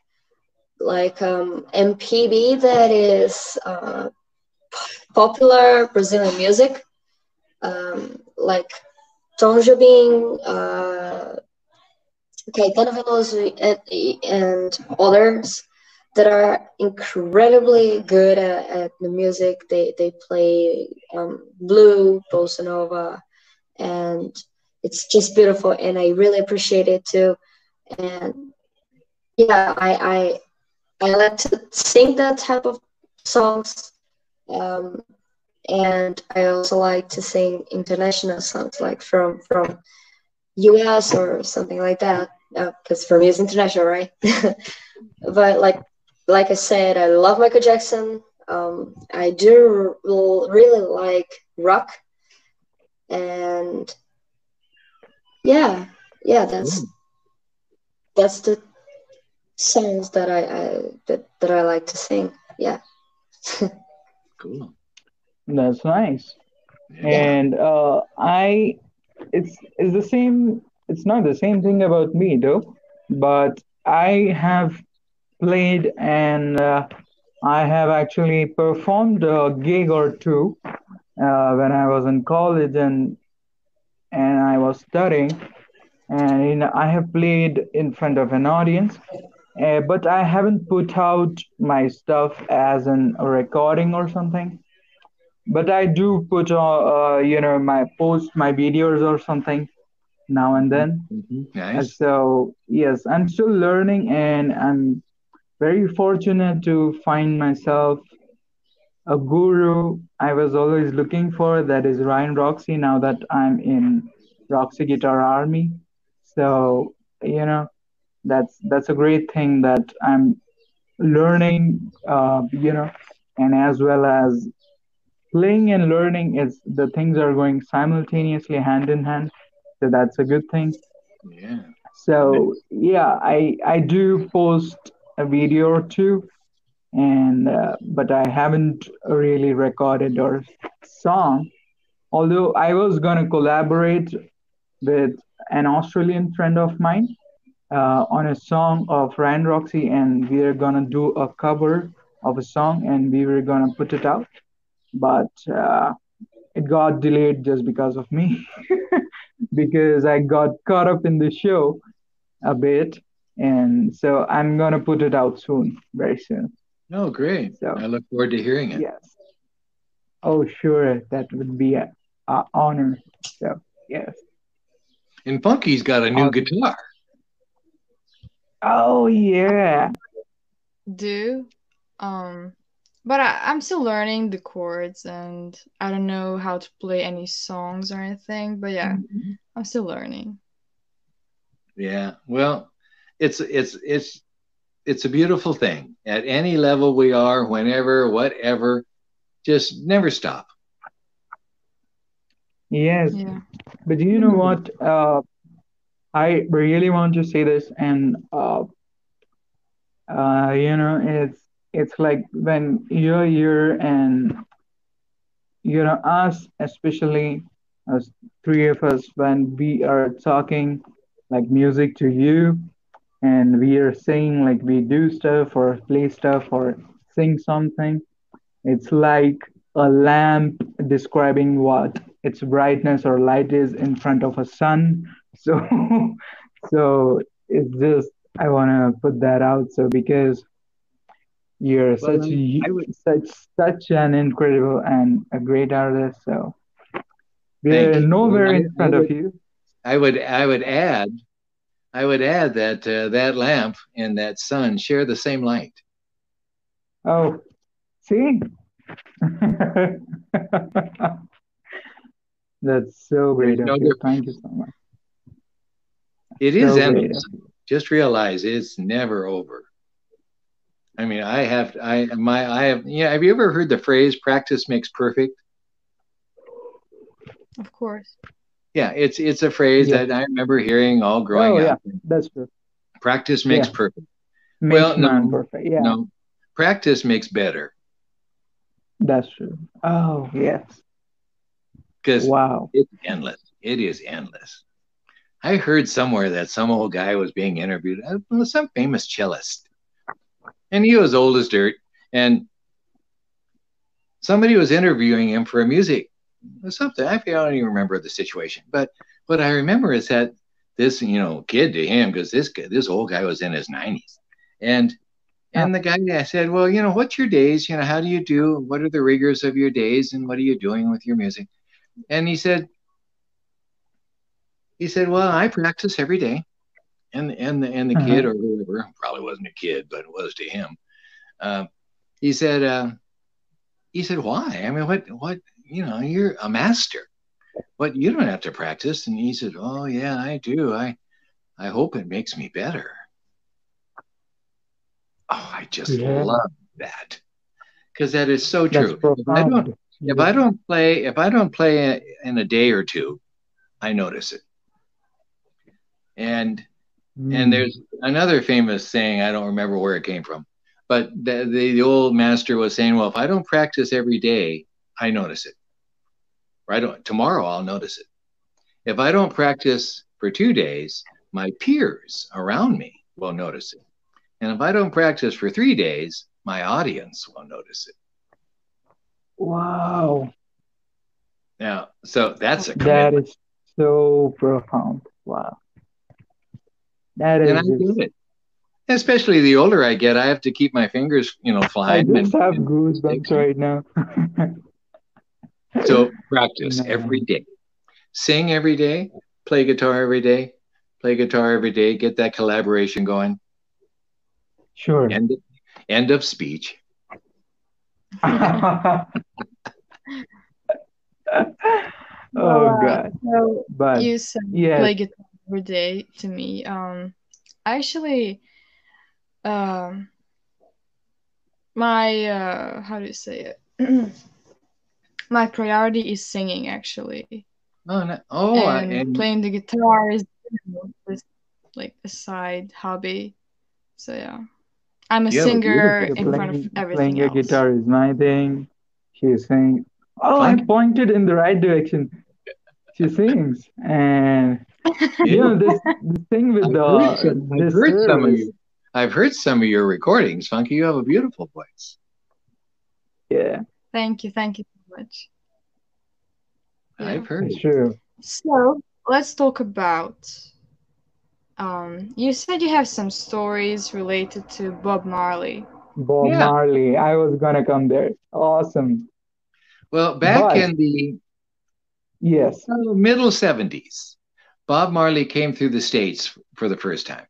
like um, MPB, that is uh, popular Brazilian music, um, like Tom Jobim, uh, Caetano Veloso, and, and others that are incredibly good at, at the music. They, they play um, blue, bossa nova, and it's just beautiful and i really appreciate it too. And yeah i i i like to sing that type of songs um and i also like to sing international songs like from from us or something like that because for me it's international right? [laughs] But like like i said i love michael jackson. Um i do really like rock and yeah yeah that's Cool. that's the songs that i, I that, that i like to sing yeah [laughs] Cool. That's nice. Yeah. And uh, I, it's it's the same. It's not the same thing about me though, but I have played and uh, I have actually performed a gig or two uh, when I was in college and and I was studying, and you know, I have played in front of an audience. Uh, but I haven't put out my stuff as an, a recording or something. But I do put, uh, uh, you know, my post my videos or something now and then. Mhm. And Nice. so yes, I'm still learning, and I'm very fortunate to find myself a guru I was always looking for. That is Ryan Roxy. Now that I'm in Roxy Guitar Army, so you know that's that's a great thing that I'm learning, uh, you know, and as well as playing and learning is the things are going simultaneously hand in hand. So that's a good thing. Yeah. So yeah, I I do post a video or two, and uh, but I haven't really recorded or song. Although I was gonna collaborate with an Australian friend of mine uh, on a song of Ryan Roxy, and we are gonna do a cover of a song, and we were gonna put it out, but uh, it got delayed just because of me, [laughs] because I got caught up in the show a bit, and so I'm gonna put it out soon, very soon. Oh, great. So- I look forward to hearing it. Yes. Oh, sure, that would be an honor. So yes. And Funky's got a new Awesome. guitar. Oh yeah. do. Um, but I, I'm still learning the chords and I don't know how to play any songs or anything. But yeah, I'm still learning. Yeah. Well, it's it's it's it's a beautiful thing. At any level we are, whenever, whatever, just never stop. Yes. Yeah. But do you know what? Uh, I really want to say this, and uh, uh, you know, it's it's like when you're here and you know us, especially us three of us, when we are talking like music to you, and we are saying like we do stuff or play stuff or sing something, it's like a lamp describing what its brightness or light is in front of a sun. [laughs] So, so it's just I want to put that out. So because you're Well, such would- such such an incredible and a great artist. So we're nowhere in front I of you. I would I would add I would add that uh, that lamp and that sun share the same light. Oh, see? [laughs] That's so great no of you. difference. Thank you so much. It is So great endless. Just realize it's never over. I mean, I have I my I have yeah. Have you ever heard the phrase "practice makes perfect"? Of course. Yeah, it's it's a phrase Yeah. that I remember hearing all growing Oh, up. That's true. Practice makes Yeah. perfect. Makes Well, no, perfect. Yeah, No, practice makes better that's true. Oh, yes. because Wow. it's endless. It is endless. I heard somewhere that some old guy was being interviewed, uh, some famous cellist, and he was old as dirt. And somebody was interviewing him for a music something. I don't even remember the situation, but what I remember is that this, you know, kid to him, because this this old guy was in his nineties, and and the guy I said, well, you know, what's your days? You know, how do you do? What are the rigors of your days, and what are you doing with your music? And he said, he said, well, I practice every day, and and the and the Uh-huh. kid or whoever probably wasn't a kid, but it was to him. Uh, he said, uh, he said, why? I mean, what what you know, you're a master. but you don't have to practice. And he said, oh yeah, I do. I I hope it makes me better. Oh, I just Yeah. love that because that is so true. If I don't profound. if I don't play if I don't play in a day or two, I notice it. And Mm. and there's another famous saying I don't remember where it came from, but the, the the old master was saying, well, if I don't practice every day, I notice it. Right on tomorrow, I'll notice it. If I don't practice for two days, my peers around me will notice it. And if I don't practice for three days, my audience will notice it. Wow. Now, so that's a That commitment. is so profound. Wow. That is and I it. Especially the older I get, I have to keep my fingers, you know, flying. I just and- have and- goosebumps right now. [laughs] So [laughs] practice every day. Sing every day, play guitar every day, play guitar every day, get that collaboration going. Sure. End end of speech. [laughs] oh Wow. God. So But you said yes. play guitar every day to me. Um, actually, um, my uh, how do you say it? [clears throat] my priority is singing actually. Oh, no. oh, and, and, playing the guitar is like a side hobby. So yeah, I'm a yeah, singer in playing, front of everything. Playing else. your guitar is my thing. She's saying, "Oh, I pointed in the right direction." She sings, and you know this, this thing with the. I've heard, some, I've heard some of you. I've heard some of your recordings, Funky. You have a beautiful voice. Yeah. Thank you. Thank you so much. I've heard. It's true. So let's talk about. Um, you said you have some stories related to Bob Marley. Bob yeah. Marley. I was gonna come there. Awesome. Well, back but, in the yes middle seventies, Bob Marley came through the states for the first time,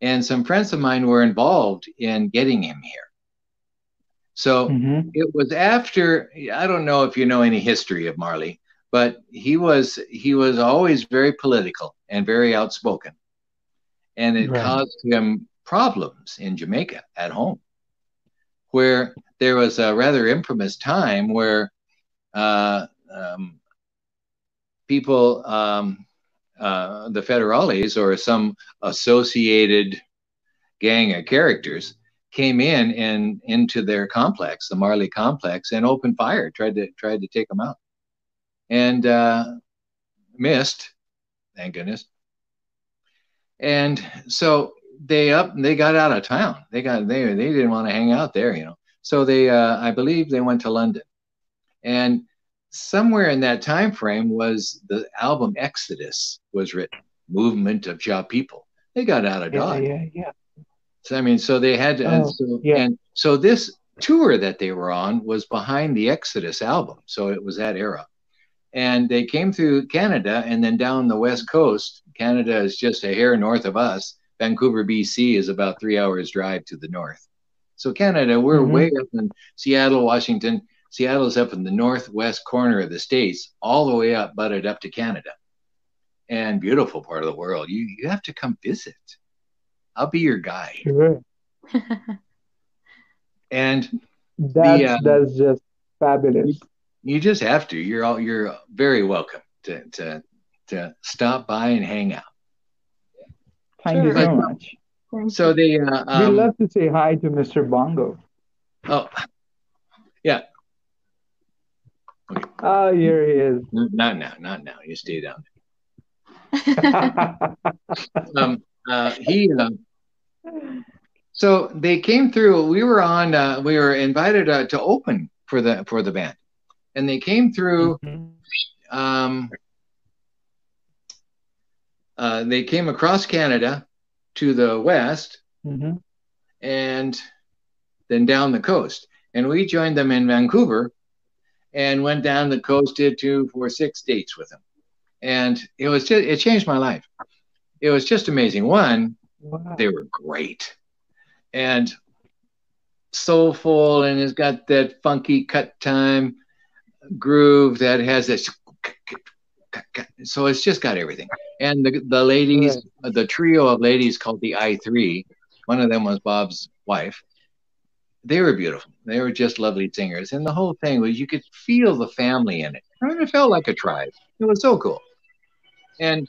and some friends of mine were involved in getting him here. So mm-hmm. it was after I don't know if you know any history of Marley, but he was he was always very political and very outspoken, and it right. caused him problems in Jamaica at home, where there was a rather infamous time where uh, um, people, um, uh, the federales or some associated gang of characters, came in and into their complex, the Marley complex, and opened fire, tried to tried to take them out and uh, missed, thank goodness. And so they up, they got out of town. They got they they didn't want to hang out there, you know. So they, uh, I believe, they went to London, and somewhere in that time frame was the album Exodus was written, Movement of Jah People. They got out of Dodge. Yeah, yeah, yeah. So I mean, so they had to, oh, and so, yeah. and so this tour that they were on was behind the Exodus album. So it was that era and they came through Canada and then down the west coast. Canada is just a hair north of us. Vancouver, BC is about three hours drive to the north. So Canada, we're mm-hmm. way up in Seattle, Washington. Seattle's up in the northwest corner of the states, all the way up, butted up to Canada, and beautiful part of the world. You you have to come visit. I'll be your guy. Sure. [laughs] and that's the, um, that's just fabulous you just have to. You're all you're very welcome to to to stop by and hang out. Thank sure. you so much. So they uh, um, we love to say hi to Mr. Bongo. Oh, yeah. Okay. Oh, here he is. Not now, not now. You stay down. [laughs] [laughs] um, uh, he. Uh, so they came through. We were on. Uh, we were invited uh, to open for the for the band, and they came through. Mm-hmm. Um, uh, they came across Canada to the west, mm-hmm. and then down the coast. And we joined them in Vancouver, and went down the coast, did two, four, six dates with them, and it was just it changed my life. It was just amazing. One, wow. they were great, and soulful, and it's got that funky cut time groove that has this so it's just got everything. And the, the ladies the trio of ladies called the i3 one of them was bob's wife they were beautiful. They were just lovely singers. And the whole thing was you could feel the family in it. I mean, it felt like a tribe. It was so cool. And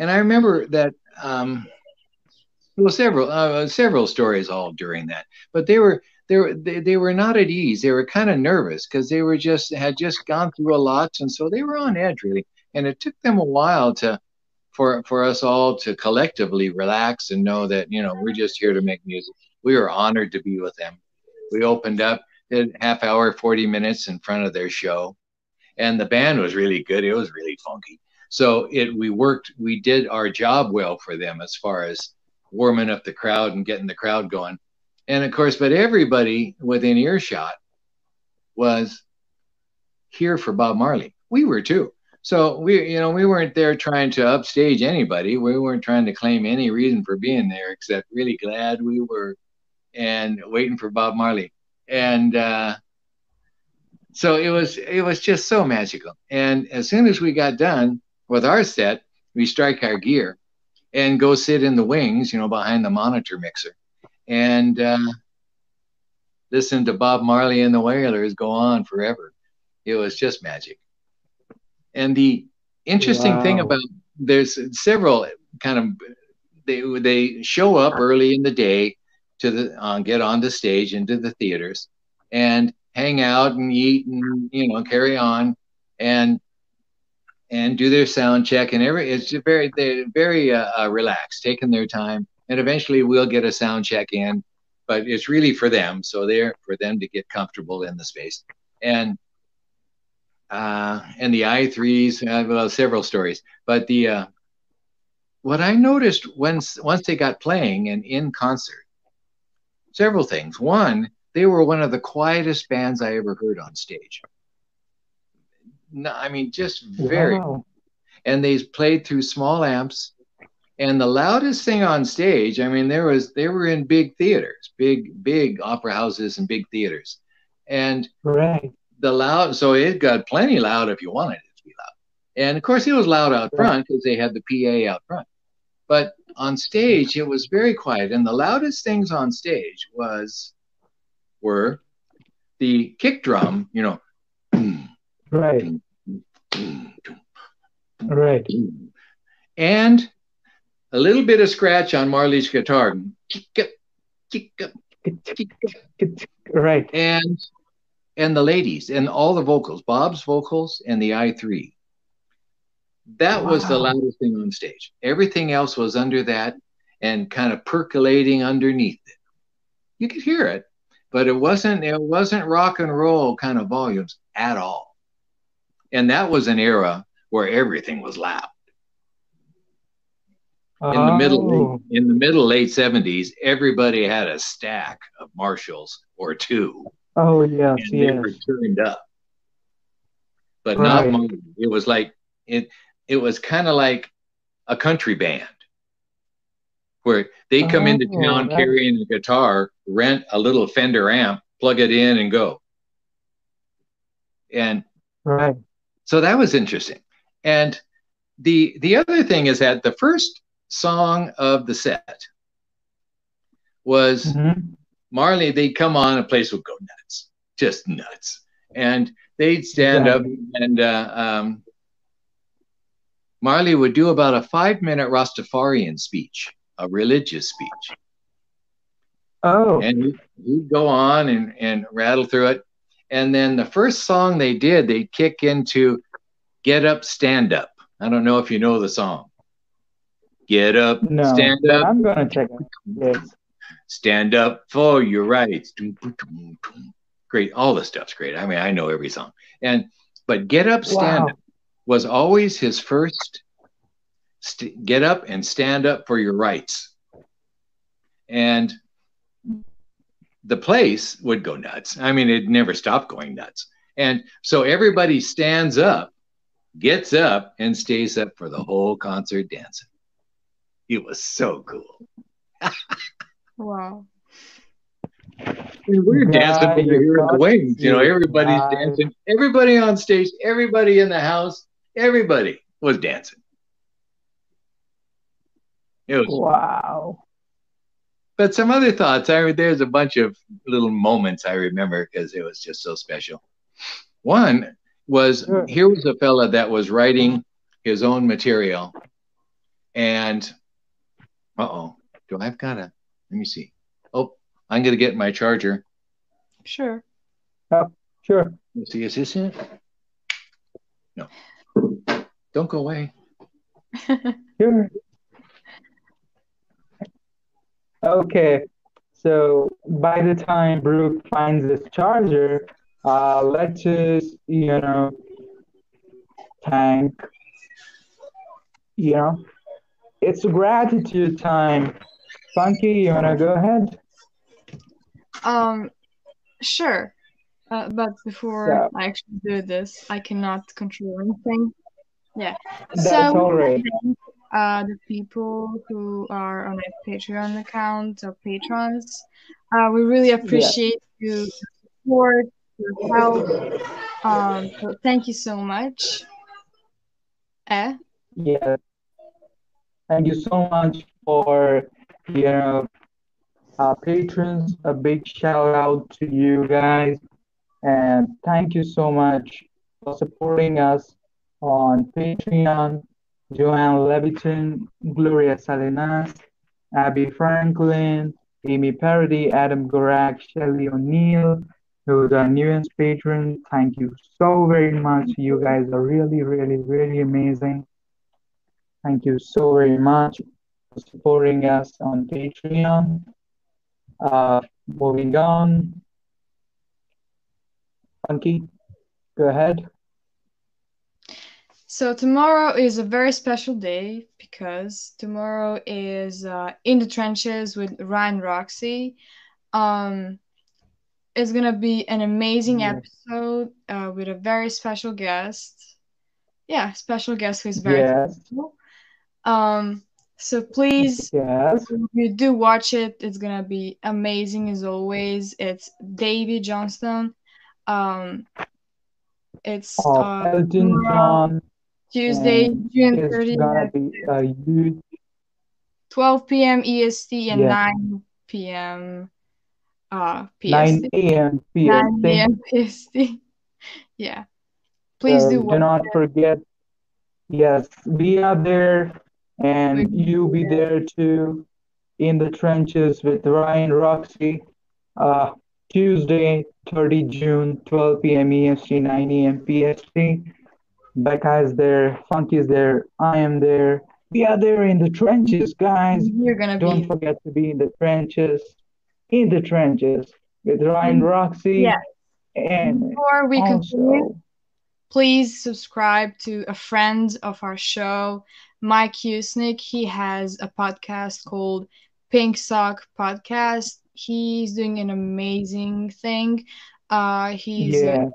and i remember that um well several uh, several stories all during that but they were they were they, they were not at ease. They were kind of nervous because they were just had just gone through a lot, and so they were on edge really. And it took them a while to for for us all to collectively relax and know that you know we're just here to make music. We were honored to be with them. We opened up did half hour, forty minutes in front of their show, and the band was really good. It was really funky. So it we worked we did our job well for them as far as warming up the crowd and getting the crowd going and of course, but everybody within earshot was here for Bob Marley. We were too. So we, you know, we weren't there trying to upstage anybody. We weren't trying to claim any reason for being there, except really glad we were and waiting for Bob Marley. And uh, so it was, it was just so magical. And as soon as we got done with our set, we strike our gear, and go sit in the wings, you know, behind the monitor mixer, and uh, listen to Bob Marley and the Wailers go on forever. It was just magic. And the interesting wow. thing about there's several kind of they they show up early in the day to the uh, get on the stage into the theaters and hang out and eat and you know carry on and and do their sound check and every it's very they're very uh, uh, relaxed taking their time. And eventually we'll get a sound check in but it's really for them. So they're for them to get comfortable in the space. And uh, and the I-Threes uh, well several stories. But the uh, what i noticed once once they got playing and in concert several things. One they were one of the quietest bands i ever heard on stage no, I mean, just very. Wow. And they played through small amps. And the loudest thing on stage, I mean, there was they were in big theaters, big big opera houses and big theaters, and right. the loud. So it got plenty loud if you wanted it to be loud. And of course, it was loud out front because they had the PA out front. But on stage, it was very quiet, and the loudest things on stage was were the kick drum, you know, [clears throat] Right. Right. And a little bit of scratch on Marley's guitar. Right. And and the ladies and all the vocals, Bob's vocals and the i3. That wow. was the loudest thing on stage. Everything else was under that and kind of percolating underneath it. You could hear it, but it wasn't it wasn't rock and roll kind of volumes at all. And that was an era where everything was loud. In the middle oh. in the middle late 70s, everybody had a stack of Marshalls or two. Oh yes, and yes. they were turned up. But right. not mine. It was like it it was kind of like a country band where they come oh, into town carrying a guitar, rent a little Fender amp, plug it in, and go. And right. So that was interesting. And the the other thing is that the first song of the set was mm-hmm. Marley. They'd come on, a place would go nuts, just nuts, and they'd stand yeah. up and uh, um, Marley would do about a five minute Rastafarian speech, a religious speech. Oh, and he'd go on and, and rattle through it. And then the first song they did, they kick into Get Up, Stand Up. I don't know if you know the song. Get up, no, stand up. I'm going to check it. Yes. Stand up for your rights. Great. All the stuff's great. I mean, I know every song. And, but Get Up, Stand wow. Up was always his first st- get up and stand up for your rights. And the place would go nuts. I mean, it never stopped going nuts. And so everybody stands up, gets up, and stays up for the whole concert dancing. It was so cool. wow. And we're dancing over here in the wings. You know, everybody's dancing. Everybody on stage, everybody in the house, everybody was dancing. It was wow but some other thoughts. I there's a bunch of little moments I remember because it was just so special. One was sure. here was a fella that was writing his own material, and uh oh, do I've got a? Let me see. Oh, I'm gonna get my charger. Sure. Oh, sure. Let's see, is this it? No. Don't go away. [laughs] sure. Okay, so by the time Brooke finds this charger, uh, let's just, you know, thank, you know, it's gratitude time. Funky, you wanna go ahead? Um, sure. Uh, but before I actually do this, I cannot control anything. Yeah. That's so, all right uh, the people who are on my Patreon account or patrons. Uh, we really appreciate yeah. your support, your help. Um, so thank you so much. Eh? Yeah. thank you so much for you know our patrons. A big shout out to you guys, and thank you so much for supporting us on Patreon. Joanne Leviton, Gloria Salinas, Abby Franklin, Amy Parody, Adam Gorak, Shelly O'Neill, who's our newest patron. Thank you so very much. You guys are really, really, really amazing. Thank you so very much for supporting us on Patreon. Uh, moving on. Funky, go ahead. So tomorrow is a very special day because tomorrow is uh, in the trenches with Ryan Roxy. Um, it's gonna be an amazing episode uh, with a very special guest. Yeah, special guest who's very Yes, special. Um, so please, yes. you do watch it, it's gonna be amazing as always. It's Davey Johnstone. Um, it's Of uh, Elton John, Tuesday, and June it's 30th. be a huge 12 p.m. EST and Yeah. 9 p.m. uh 9 PST. 9 a.m. PST. [laughs] yeah. Please So do do not it. forget, yes, we are there and We- you be there too in the trenches with Ryan Roxy. Uh, Tuesday, 30 June, 12 p.m. EST, 9 a.m. PST. Becca is there, Funky is there, I am there. We are there in the trenches, guys. You're gonna Don't be forget to be in the trenches, in the trenches with Ryan Roxy. Yeah. And before we continue. Please subscribe to a friend of our show, Mike Husnick. He has a podcast called Pink Sock Podcast. He's doing an amazing thing. Uh, he's yeah,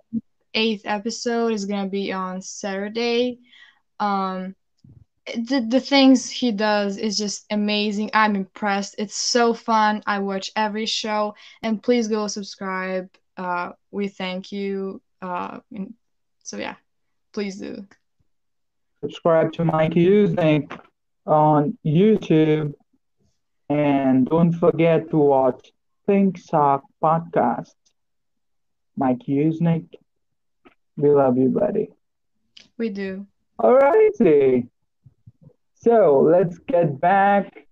eighth episode is gonna be on Saturday. Um, the the things he does is just amazing. I'm impressed. It's so fun. I watch every show, and please go subscribe. Uh, we thank you. Uh, and so yeah, please do. subscribe to Mike Using on YouTube. And don't forget to watch Pink Sock podcast. Mike Usnick. We love you, buddy. We do. All righty. So let's get back.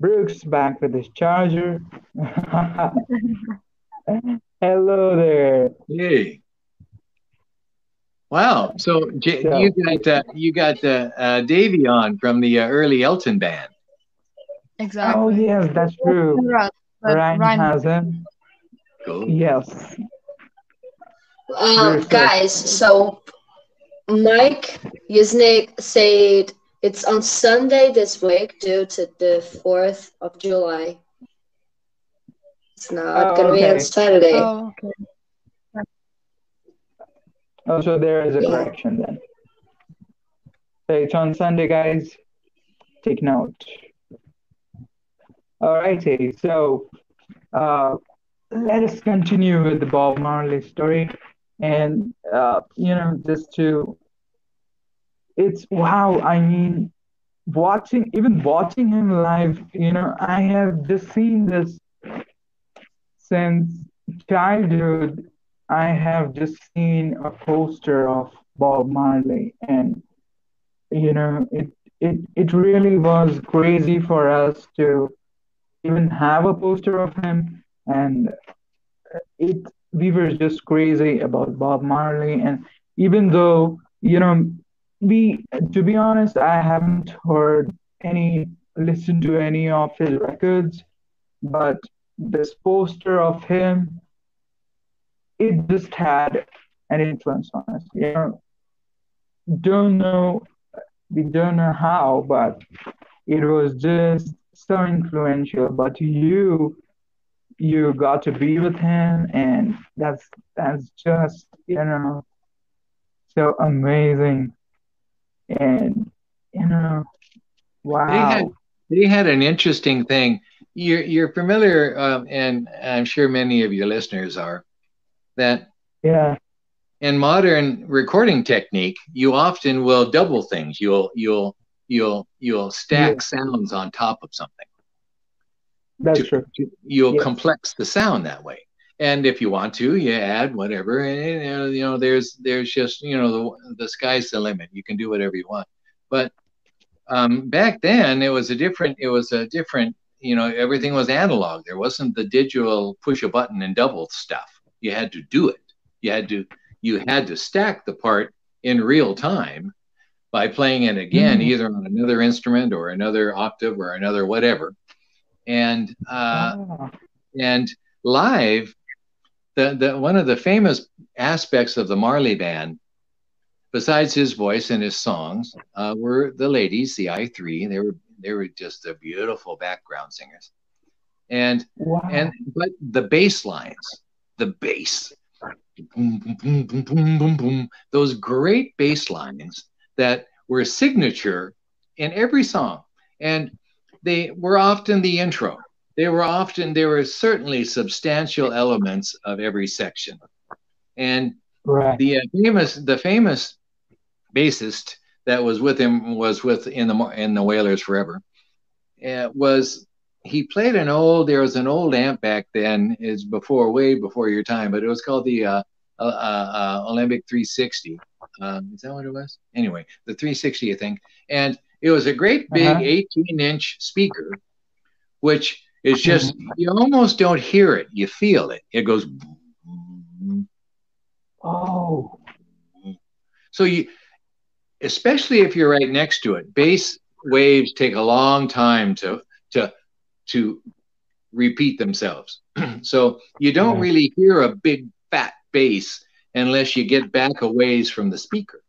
Brooks back with his charger. [laughs] Hello there. Hey. Wow. So J- So- you got uh, you got uh, uh, Davey on from the uh, early Elton band. Exactly. Oh, yes, that's true. Right, but Ryan Ryan- has him. Cool. Yes. Um, guys, so Mike Yuznik said it's on Sunday this week due to the 4th of July. It's not Oh, gonna be on. Saturday. Oh, okay. Oh, so there is a Yeah. correction then. So it's on Sunday, guys. Take note. All righty. so uh, let us continue with the Bob Marley story. And, uh, you know, just to, it's wow. I mean, watching, even watching him live, you know, I have just seen this since childhood. I have just seen a poster of Bob Marley, and you know, it it it really was crazy for us to even have a poster of him, and it we were just crazy about Bob Marley, and even though you know, we to be honest, I haven't heard any listened to any of his records, but this poster of him it just had an influence on us. You know, don't know, we don't know how, but it was just so influential. But you, you got to be with him, and that's that's just you know so amazing, and you know, They had wow, they had an interesting thing. You're you're familiar, um, and I'm sure many of your listeners are, that yeah, in modern recording technique, you often will double things. You'll you'll you'll you'll stack yeah. sounds on top of something. That's to, true. To, you'll yeah. complex the sound that way. And if you want to, you add whatever. And you know, there's there's just you know the the sky's the limit. You can do whatever you want. But um, back then, it was a different. It was a different. You know, everything was analog. There wasn't the digital push a button and double stuff. You had to do it. You had to you had to stack the part in real time by playing it again, mm. either on another instrument or another octave or another whatever. And uh, oh. and live, the, the one of the famous aspects of the Marley band, besides his voice and his songs, uh, were the ladies, the I three. They were they were just a beautiful background singers. And wow. and but the bass lines, the bass, boom, boom, boom, boom, boom, boom, boom, those great bass lines that were a signature in every song. And they were often the intro. They were often, there were certainly substantial elements of every section. And right. the uh, famous, the famous bassist that was with him was with in the in the Wailers forever. Uh, was he played an old? There was an old amp back then. Is before way before your time, but it was called the uh, uh, uh, Alembic 360. Um, is that what it was? Anyway, the 360, I think. And it was a great big uh-huh. 18 inch speaker, which is just, you almost don't hear it. You feel it. It goes. Oh. So you, especially if you're right next to it, bass waves take a long time to, to, to repeat themselves. [clears throat] so you don't really hear a big fat bass unless you get back a ways from the speaker.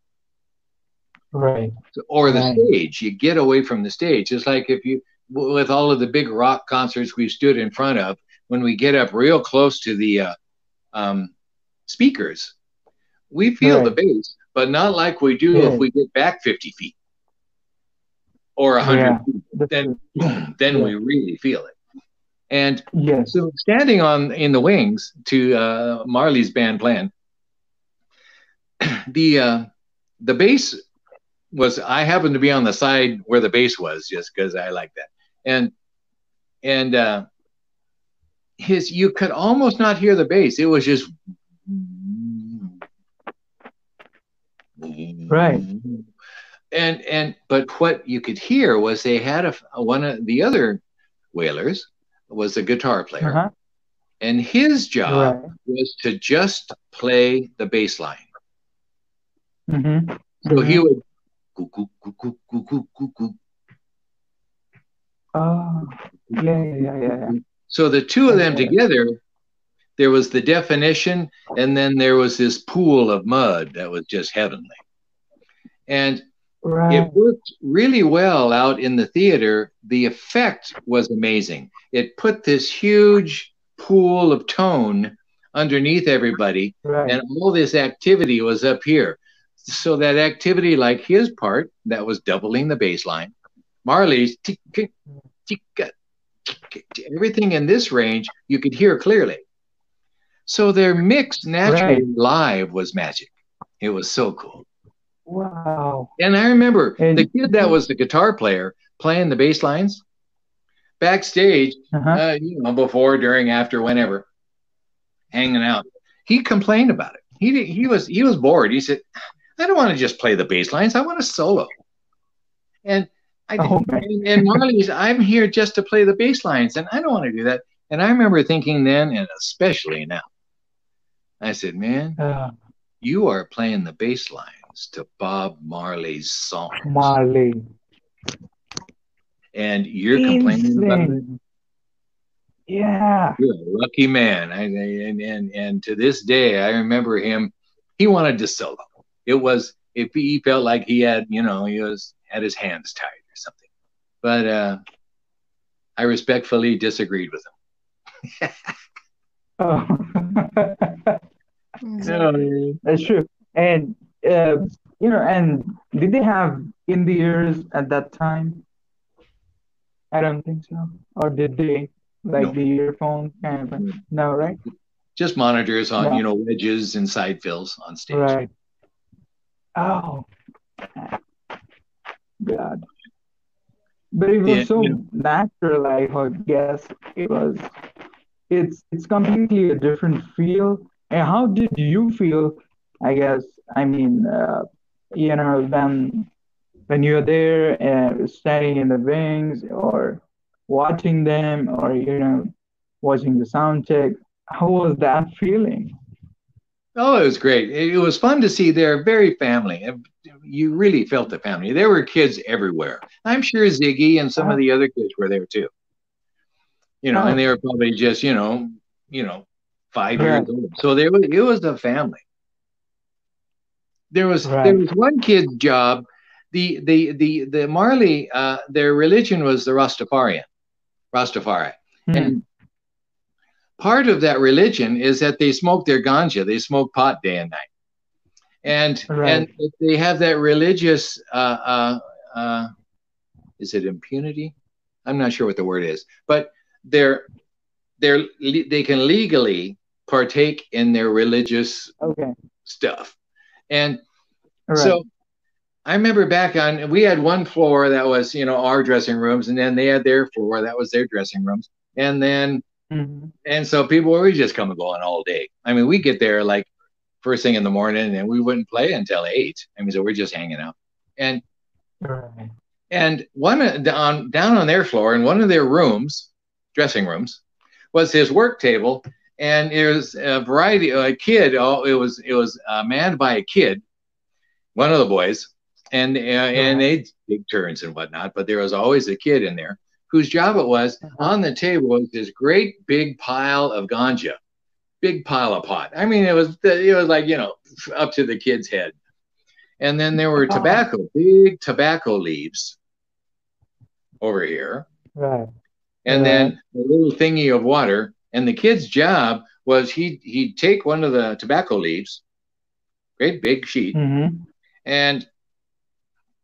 Right. Or the right. stage. You get away from the stage. It's like if you, with all of the big rock concerts we've stood in front of, when we get up real close to the uh, um, speakers, we feel right. the bass, but not like we do yeah. if we get back 50 feet or 100 yeah. feet. Then, [clears throat] then yeah. we really feel it. And yes. so standing on in the wings to uh, Marley's band plan, [clears throat] the uh, the bass was I happened to be on the side where the bass was just because I like that. And and uh, his you could almost not hear the bass. It was just right. And and but what you could hear was they had a one of the other Wailers was a guitar player. Uh-huh. And his job right. was to just play the bass line. Mm-hmm. So mm-hmm. he would Oh, yeah, yeah, yeah, yeah. So the two of them together, there was the definition, and then there was this pool of mud that was just heavenly. And Right. It worked really well out in the theater. The effect was amazing. It put this huge pool of tone underneath everybody, right. and all this activity was up here. So that activity, like his part, that was doubling the bass line. Marley's everything in this range you could hear clearly. So their mix naturally right. live was magic. It was so cool. Wow. And I remember and, the kid that was the guitar player playing the bass lines backstage, uh-huh. uh, you know, before, during, after, whenever, hanging out. He complained about it. He he was he was bored. He said, "I don't want to just play the bass lines. I want to solo." And I oh, and, and Marley's, I'm here just to play the bass lines, and I don't want to do that. And I remember thinking then, and especially now, I said, "Man, uh, you are playing the bass lines to Bob Marley's song. Marley. And you're complaining about it. Yeah. You're a lucky man. I, and, and, and to this day, I remember him. He wanted to solo. It was, if he felt like he had, you know, he was, had his hands tied or something. But uh, I respectfully disagreed with him. [laughs] oh. no, that's true. And uh, you know, and did they have in the ears at that time? I don't think so. Or did they like no. the earphone kind of? No, right? Just monitors on, no. you know, wedges and side fills on stage. Right. Oh, God. but it was Yeah, so you know. natural, I would guess. It was, it's it's completely a different feel. And how did you feel? I guess, I mean, uh, you know, when when you're there and standing in the wings or watching them or you know, watching the sound check, how was that feeling? Oh, it was great. It, was fun to see. They're very family. You really felt the family. There were kids everywhere. I'm sure Ziggy and some of the other kids were there too. You know, Oh. and they were probably just, you know, you know, five years old. So there was it was a family. There was there was one kid's job. The the the the Marley, uh, their religion was the Rastafarian, Rastafari. Hmm. And part of that religion is that they smoke their ganja, they smoke pot day and night, and Right. and they have that religious. Uh, uh, uh, is it impunity? I'm not sure what the word is, but they're they're they can legally partake in their religious Okay. stuff, and right. so I remember back on we had one floor that was you know our dressing rooms, and then they had their floor that was their dressing rooms, and then Mhm. and so people were just come and going all day. I mean, we get there like first thing in the morning, and we wouldn't play until eight. I mean, so we're just hanging out. And Right. and one on down on their floor in one of their rooms, dressing rooms, was his work table, and it was a variety. Of a kid. Oh, it was it was uh, manned by a kid, one of the boys, and uh, and they big turns and whatnot. But there was always a kid in there whose job it was on the table was this great big pile of ganja, big pile of pot. I mean, it was it was like you know up to the kid's head, and then there were tobacco, big tobacco leaves over here, Right. and then a little thingy of water. And the kid's job was he he'd take one of the tobacco leaves, great big sheet, Mm-hmm. and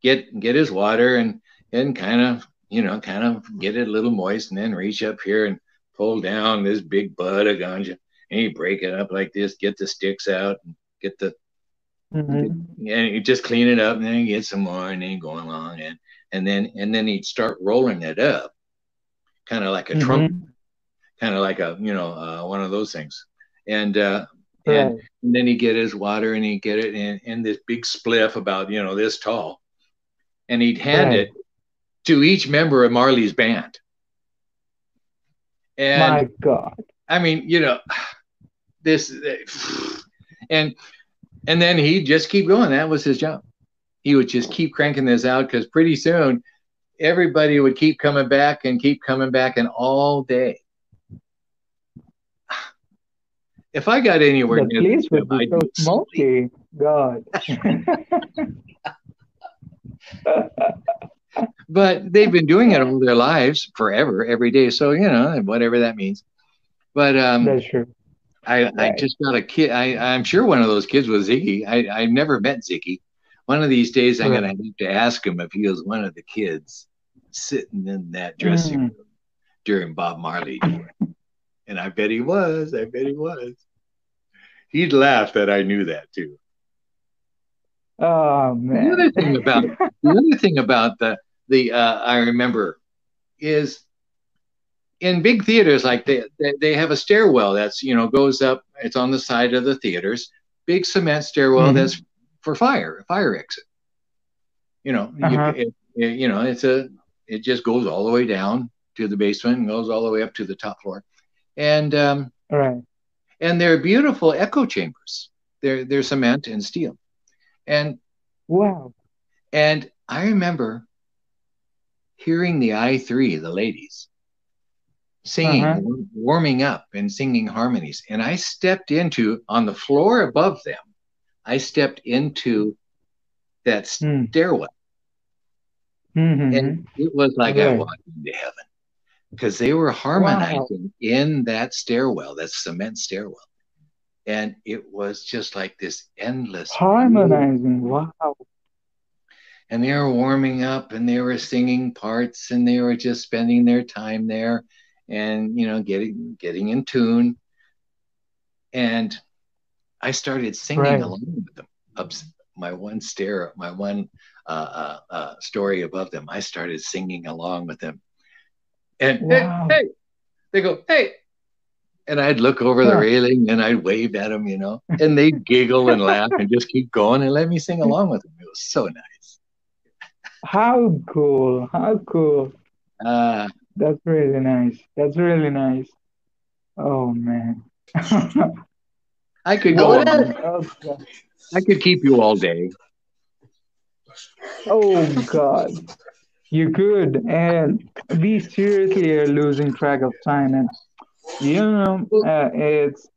get get his water and and kind of you know kind of get it a little moist and then reach up here and pull down this big bud of ganja and you break it up like this get the sticks out and get the Mm-hmm. and you just clean it up and then get some more and then go along and and then and then he'd start rolling it up kind of like a trunk Mm-hmm. kind of like a you know uh, one of those things and uh and and then he get his water and he'd get it in, in this big spliff about you know this tall and he'd hand Right. it to each member of marley's band and My God. i mean you know this and and then he'd just keep going that was his job he would just keep cranking this out because pretty soon everybody would keep coming back and keep coming back and all day if i got anywhere The near place would be so smoky. God. [laughs] [laughs] but they've been doing it all their lives forever every day. So you know whatever that means. But um That's true. I, I just got a kid. I, i'm sure one of those kids was ziggy. I i've never met ziggy. One of these days i'm Right. gonna have to ask him if he was one of the kids sitting in that dressing Mm. room during bob marley. And i bet he was. I bet he was. He'd laugh that i knew that too. Oh man. the other thing about the other thing about the the uh, I remember is in big theaters like they, they have a stairwell that's you know goes up it's on the side of the theaters big cement stairwell Mhm. that's for fire fire exit you know Uh-huh. you, it, it- you know it's a it just goes all the way down to the basement and goes all the way up to the top floor and um Right. and they're beautiful echo chambers they're they're cement and steel and Wow. And I remember hearing the I3, the ladies, singing, Uh-huh. warming up and singing harmonies. And I stepped into, on the floor above them, I stepped into that Hmm. stairwell. Mm-hmm. And it was like I walked into heaven because they were harmonizing in that stairwell, that cement stairwell. And it was just like this endless Harmonizing. Wow. And they were warming up and they were singing parts and they were just spending their time there and you know getting getting in tune and i started singing Right. along with them up my one stair my one uh, uh, story above them, I started singing along with them. And Wow. hey, hey, they go, hey. And I'd look over the railing and I'd wave at them, you know, [laughs] and they'd giggle and laugh and just keep going and let me sing along with them. It was so nice. How cool. How cool. Uh, That's really nice. That's really nice. Oh man. [laughs] I could go What on. I could keep you all day. Oh God. You could. And we seriously are losing track of time. And you know, uh, it's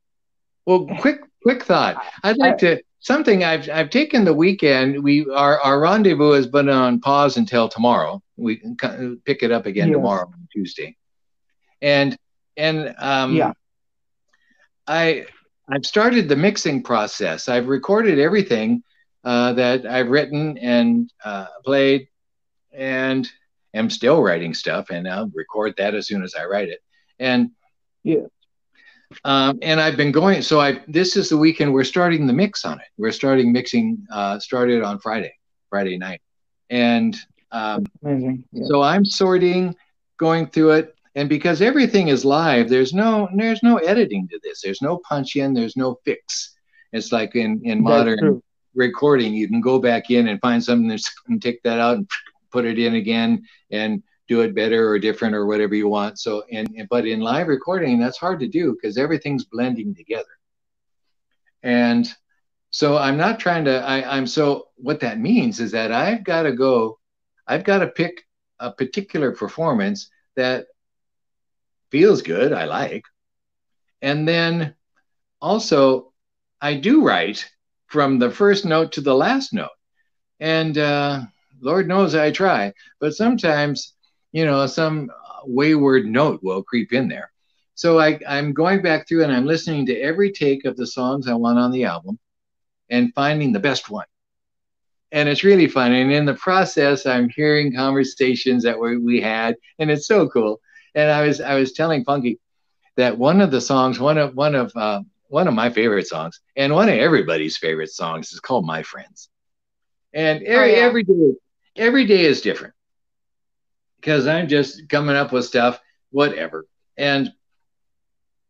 Well, quick, quick thought. I'd like to something I've I've taken the weekend. We our our rendezvous has been on pause until tomorrow. We can pick it up again Yes. tomorrow Tuesday, and and um, Yeah. I I've started the mixing process. I've recorded everything uh, that I've written and uh, played, and am still writing stuff. And I'll record that as soon as I write it. And Yeah. Um, and I've been going. So I this is the weekend we're starting the mix on it. We're starting mixing. Uh, started on Friday, Friday night, and um, amazing. Yeah. so I'm sorting, going through it, and because everything is live, there's no there's no editing to this. There's no punch in. There's no fix. It's like in in modern recording, you can go back in and find something that's, and take that out and put it in again and do it better or different or whatever you want. So, and, and- but in live recording, that's hard to do because everything's blending together. And so I'm not trying to, I, I'm so, what that means is that I've got to go, I've got to pick a particular performance that feels good, I like. And then also, I do write from the first note to the last note. And uh, Lord knows I try, but sometimes, you know, some wayward note will creep in there. So I, I'm going back through and I'm listening to every take of the songs I want on the album and finding the best one. And it's really fun. And in the process, I'm hearing conversations that we, we had, and it's so cool. And I was I was telling Funky that one of the songs, one of one of uh, one of my favorite songs, and one of everybody's favorite songs is called "My Friends." And every yeah. every day, every day is different because I'm just coming up with stuff, whatever. And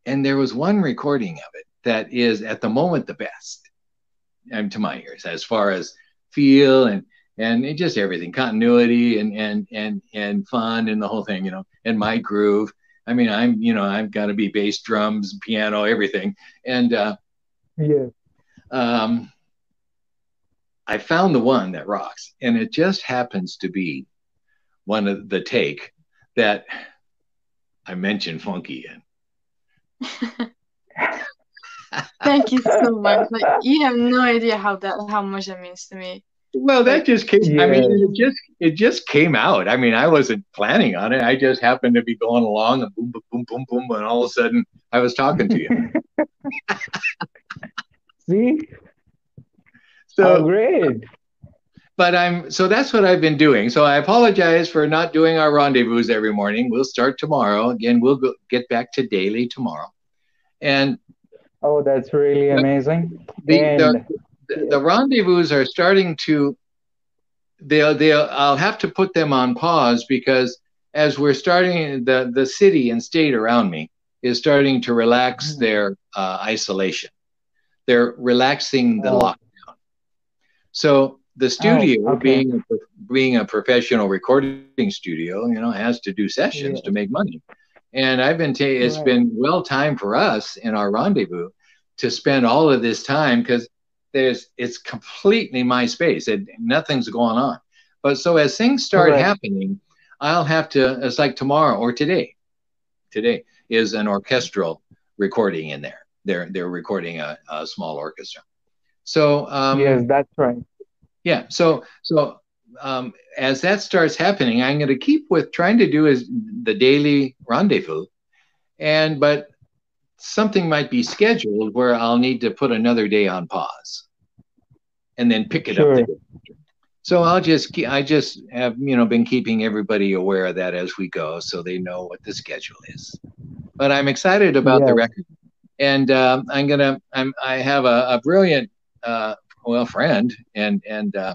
and there was one recording of it that is at the moment the best, and to my ears, as far as feel and and it just everything, continuity and and and and fun and the whole thing, you know, and my groove. I mean, I'm you know I've got to be bass, drums, piano, everything, and uh, Yeah. um, I found the one that rocks, and it just happens to be one of the take that I mentioned Funky in. [laughs] Thank you so much. Like you have no idea how that how much that means to me. Well, that just came. I mean, it just it just came out. I mean, I wasn't planning on it. I just happened to be going along, and boom, boom, boom, boom, boom, and all of a sudden, I was talking to you. [laughs] [laughs] See? So, oh, great. But I'm so that's what I've been doing. So I apologize for not doing our rendezvous every morning. We'll start tomorrow. Again, we'll go, get back to daily tomorrow. And Oh, that's really amazing. the, And the, the, the rendezvous are starting to they'll they'll I'll have to put them on pause because as we're starting the the city and state around me is starting to relax Mhm. their uh, isolation. They're relaxing the Oh. lockdown. So the studio, okay. being a, being a professional recording studio, you know, has to do sessions Yeah. to make money. And I've been, ta- it's Right. been well timed for us in our rendezvous to spend all of this time because there's, it's completely my space. and nothing's going on. But so as things start Correct. happening, I'll have to. It's like tomorrow or today. Today is an orchestral recording in there. They're they're recording a, a small orchestra. So um, yes, that's right. Yeah. So so um, as that starts happening, I'm going to keep with trying to do is the daily rendezvous, and but something might be scheduled where I'll need to put another day on pause, and then pick it Sure. up. So I'll just I just have you know been keeping everybody aware of that as we go, so they know what the schedule is. But I'm excited about the record, and um, I'm gonna I'm I have a, a brilliant uh, well friend and and uh,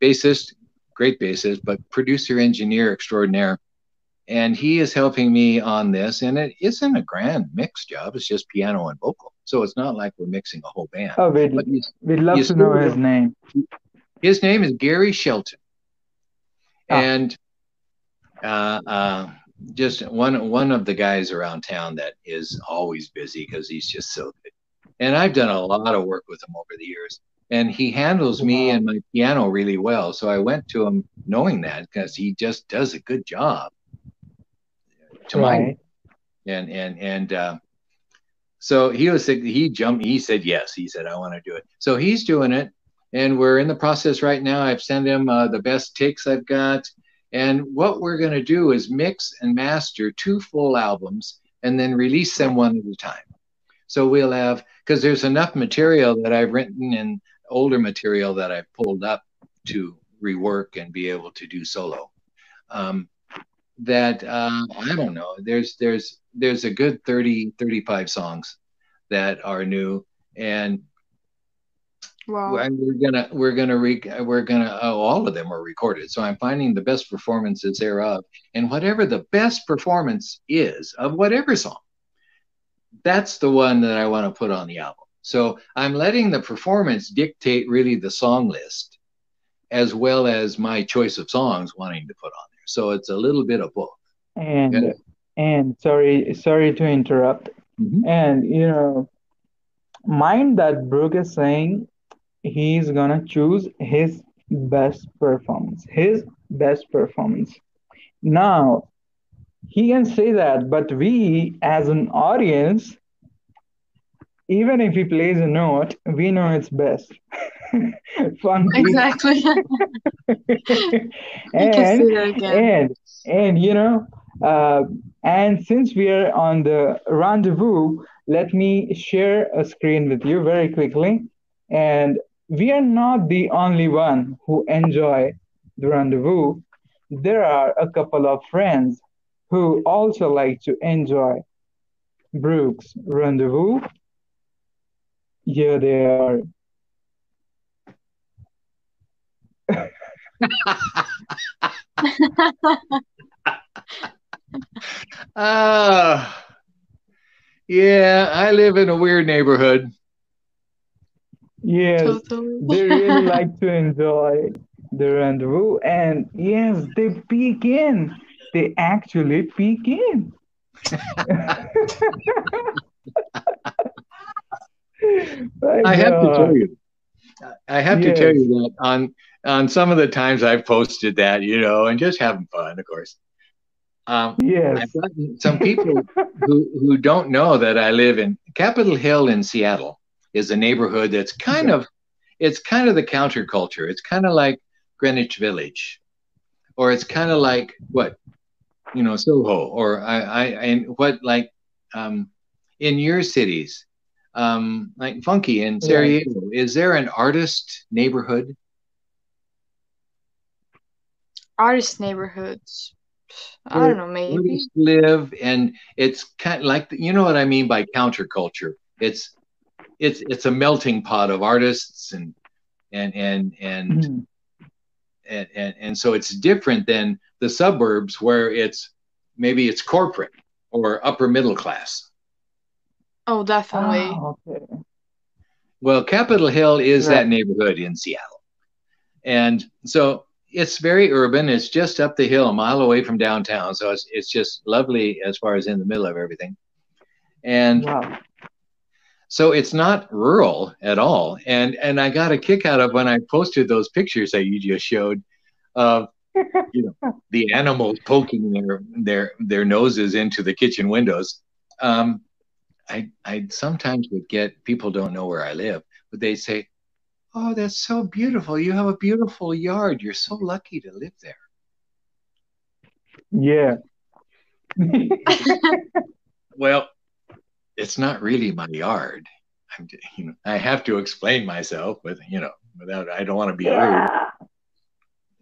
bassist, great bassist, but producer engineer extraordinaire. And he is helping me on this, and it isn't a grand mix job. It's just piano and vocal, so it's not like we're mixing a whole band. Oh, we'd, you- we'd love to know his name. his name is Gary Shelton, Ah. and uh, uh, just one one of the guys around town that is always busy because he's just so good. And I've done a lot of work with him over the years, and he handles me Wow. and my piano really well. So I went to him knowing that because he just does a good job. To my Right. and and and uh, so he was he jumped he said yes he said i want to do it so he's doing it and we're in the process right now i've sent him uh, the best takes i've got and what we're going to do is mix and master two full albums and then release them one at a time so we'll have because there's enough material that i've written and older material that i've pulled up to rework and be able to do solo um, that uh, I don't know. There's there's there's a good 30 35 songs that are new, and Wow. we're gonna we're gonna re, we're gonna oh, all of them are recorded. So I'm finding the best performances thereof, and whatever the best performance is of whatever song, that's the one that I want to put on the album. So I'm letting the performance dictate really the song list, as well as my choice of songs wanting to put on there. So it's a little bit of both. And Yeah. and sorry sorry to interrupt. Mm-hmm. And you know, mind that Brooke is saying he's gonna choose his best performance, his best performance. Now, he can say that, but we as an audience, even if he plays a note, we know it's best. [laughs] Funky. [laughs] Exactly. [laughs] And say that again. and and you know uh, and since we are on the rendezvous let me share a screen with you very quickly and we are not the only one who enjoy the rendezvous there are a couple of friends who also like to enjoy brooks rendezvous here they are Ah, [laughs] yeah, I live in a weird neighborhood. yes Totally. they really [laughs] like to enjoy the rendezvous and yes they peek in they actually peek in My I have to tell you, I have to tell you that on on some of the times I've posted that, you know, and just having fun, of course. Um, yes. I've gotten some people who who don't know that I live in Capitol Hill in Seattle is a neighborhood that's kind of it's kind of the counterculture. It's kind of like Greenwich Village, or it's kind of like what you know Soho, or I, I and what like um, in your cities, um, like Funky in Sarajevo. Is there an artist neighborhood? Artist neighborhoods. I Where don't know, maybe. artists live and it's kind of like you know what I mean by counterculture. It's it's it's a melting pot of artists and and and and Mhm. and, and, and so it's different than the suburbs where it's maybe it's corporate or upper middle class. Oh, definitely. Ah, okay Well, Capitol Hill is that neighborhood in Seattle. And so it's very urban. It's just up the hill, a mile away from downtown. So it's, it's just lovely as far as in the middle of everything. And wow so it's not rural at all. And and I got a kick out of when I posted those pictures that you just showed of [laughs] you know the animals poking their their their noses into the kitchen windows. Um, I I sometimes would get people don't know where I live, but they say, "Oh, that's so beautiful! You have a beautiful yard. You're so lucky to live there." yeah [laughs] Well, it's not really my yard. I'm, you know, I have to explain myself with, you know, without I don't want to be rude.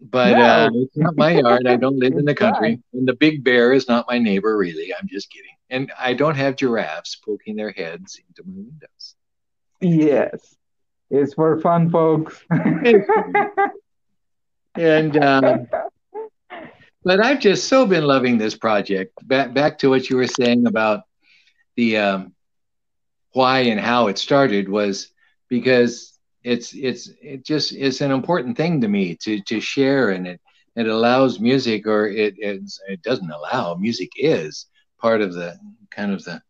But uh, it's not my yard. I don't live in the [laughs] country. And the big bear is not my neighbor, really. I'm just kidding. And I don't have giraffes poking their heads into my windows. yes it's for fun folks [laughs] and uh, but I've just so been loving this project. Back back to what you were saying about the um, why and how it started was because it's it's it just it's an important thing to me to to share and it it allows music or it it doesn't allow music is part of the kind of the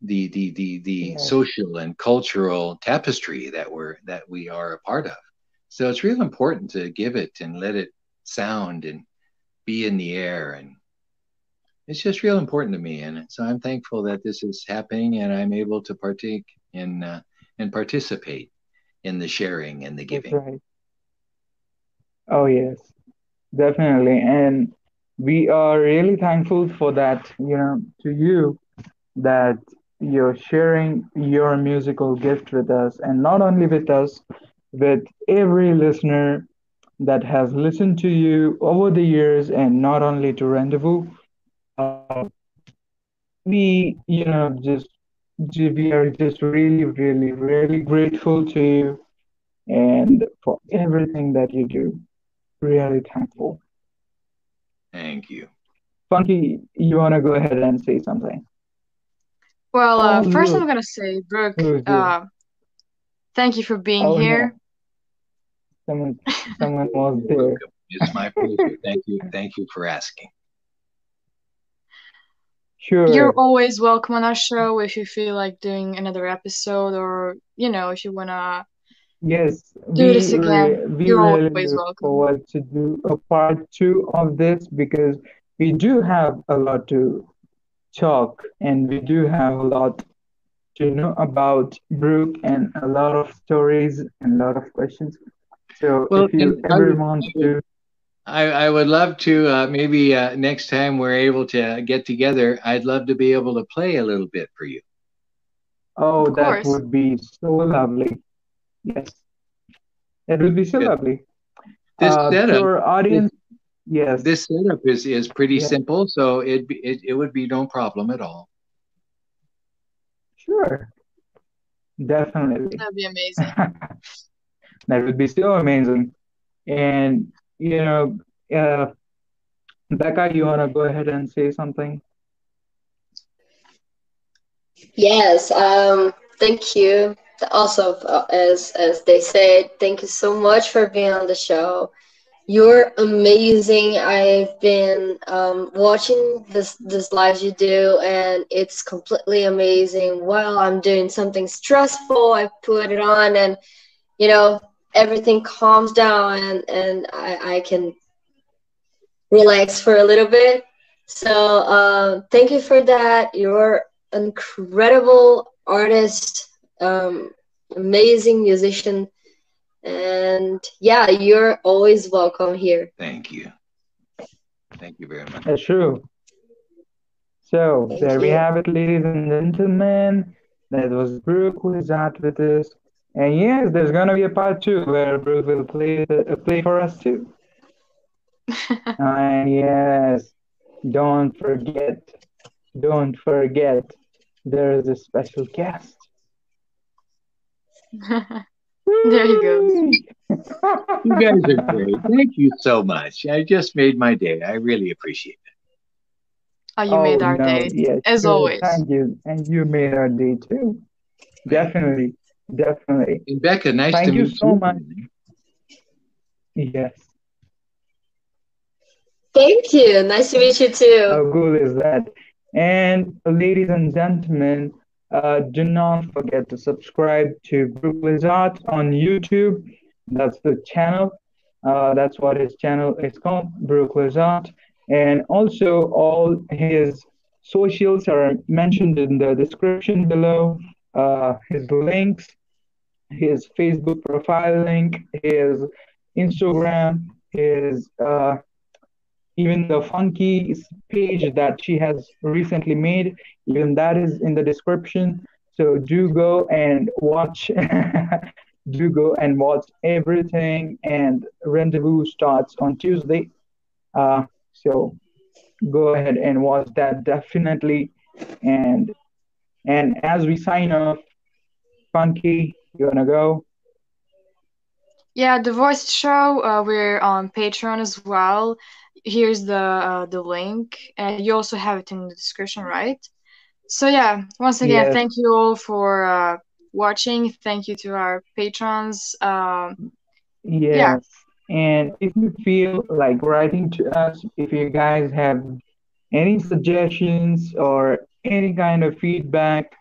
the the the, the yeah. social and cultural tapestry that we're that we are a part of so it's real important to give it and let it sound and be in the air and it's just real important to me and so i'm thankful that this is happening and i'm able to partake in uh, and participate in the sharing and the giving right. oh yes definitely and we are really thankful for that you know to you that you're sharing your musical gift with us. And not only with us with every listener that has listened to you over the years and not only to rendezvous uh, we you know just we are just really really really grateful to you and for everything that you do. Really thankful thank you funky you want to go ahead and say something well uh, oh, first i'm going to say brooke uh, thank you for being oh, here Someone, [laughs] someone was there. It's my pleasure. Thank you. Thank you for asking. Sure. You're always welcome on our show if you feel like doing another episode or, you know, if you want to yes, do this again. we You're really always look welcome. forward to do a part two of this because we do have a lot to talk and we do have a lot to know about Brooke and a lot of stories and a lot of questions. So well, if you ever want to. I, I would love to uh, maybe uh, next time we're able to get together, I'd love to be able to play a little bit for you. Oh, that would be so lovely. Yes. It would be so Good. lovely. This uh, setup, for audience, yes. This setup is, is pretty yeah. simple, so it, it it would be no problem at all. Sure. Definitely. That'd be amazing. [laughs] That would be so amazing. And, you know, uh, Becca, you want to go ahead and say something? Yes. Um, thank you. Also, as as they said, thank you so much for being on the show. You're amazing. I've been um, watching this this lives you do, and it's completely amazing. While I'm doing something stressful, I put it on, and you know, everything calms down and, and I, I can relax for a little bit. So uh, thank you for that. You're an incredible artist, um, amazing musician, and yeah, you're always welcome here. Thank you. Thank you very much. That's true. So thank there you. we have it, ladies and gentlemen. That was Brooke who is out with us. And yes, there's gonna be a part two where Bruce will play uh, play for us too. [laughs] and yes, don't forget, don't forget, there is a special guest. [laughs] there you go. you guys are great. Thank you so much. I just made my day. I really appreciate it. Oh, you oh, made our no, day. Yes, as sure. always. Thank you. And you made our day too. Definitely. Definitely. And Becca, nice Thank to you meet you. so much. Yes. Thank you. Nice to meet you too. How cool is that? And ladies and gentlemen, uh, do not forget to subscribe to Brooke Lizotte on YouTube. That's the channel. Uh, that's what his channel is called, Brooke Lizotte. And also, all his socials are mentioned in the description below. Uh, his links his Facebook profile link, his Instagram, his uh, even the funky page that she has recently made, even that is in the description. So do go and watch. [laughs] do go and watch everything. And rendezvous starts on Tuesday. Uh, so go ahead and watch that definitely. And and as we sign off, funky, you wanna go? Yeah, the voice show. Uh, we're on Patreon as well. Here's the uh, the link, and you also have it in the description, right? So yeah, once again, thank you all for uh, watching. Thank you to our patrons. Um, Yes. And if you feel like writing to us, if you guys have any suggestions or any kind of feedback,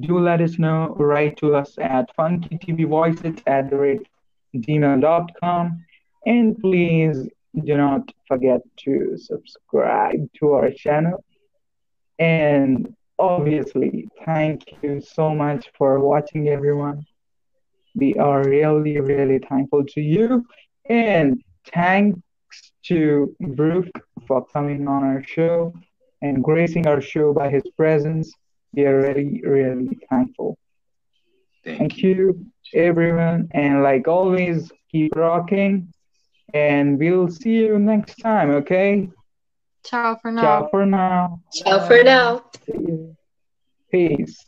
do let us know. Write to us at funkytvvoices at the rate gmail.com. And please do not forget to subscribe to our channel. And obviously, thank you so much for watching, everyone. We are really, really thankful to you. And thanks to Brooke for coming on our show and gracing our show by his presence. We are really, really thankful. Thank, Thank you. you, everyone. And like always, keep rocking. And we'll see you next time, okay? ciao for now. Ciao for now. Ciao for now. Peace.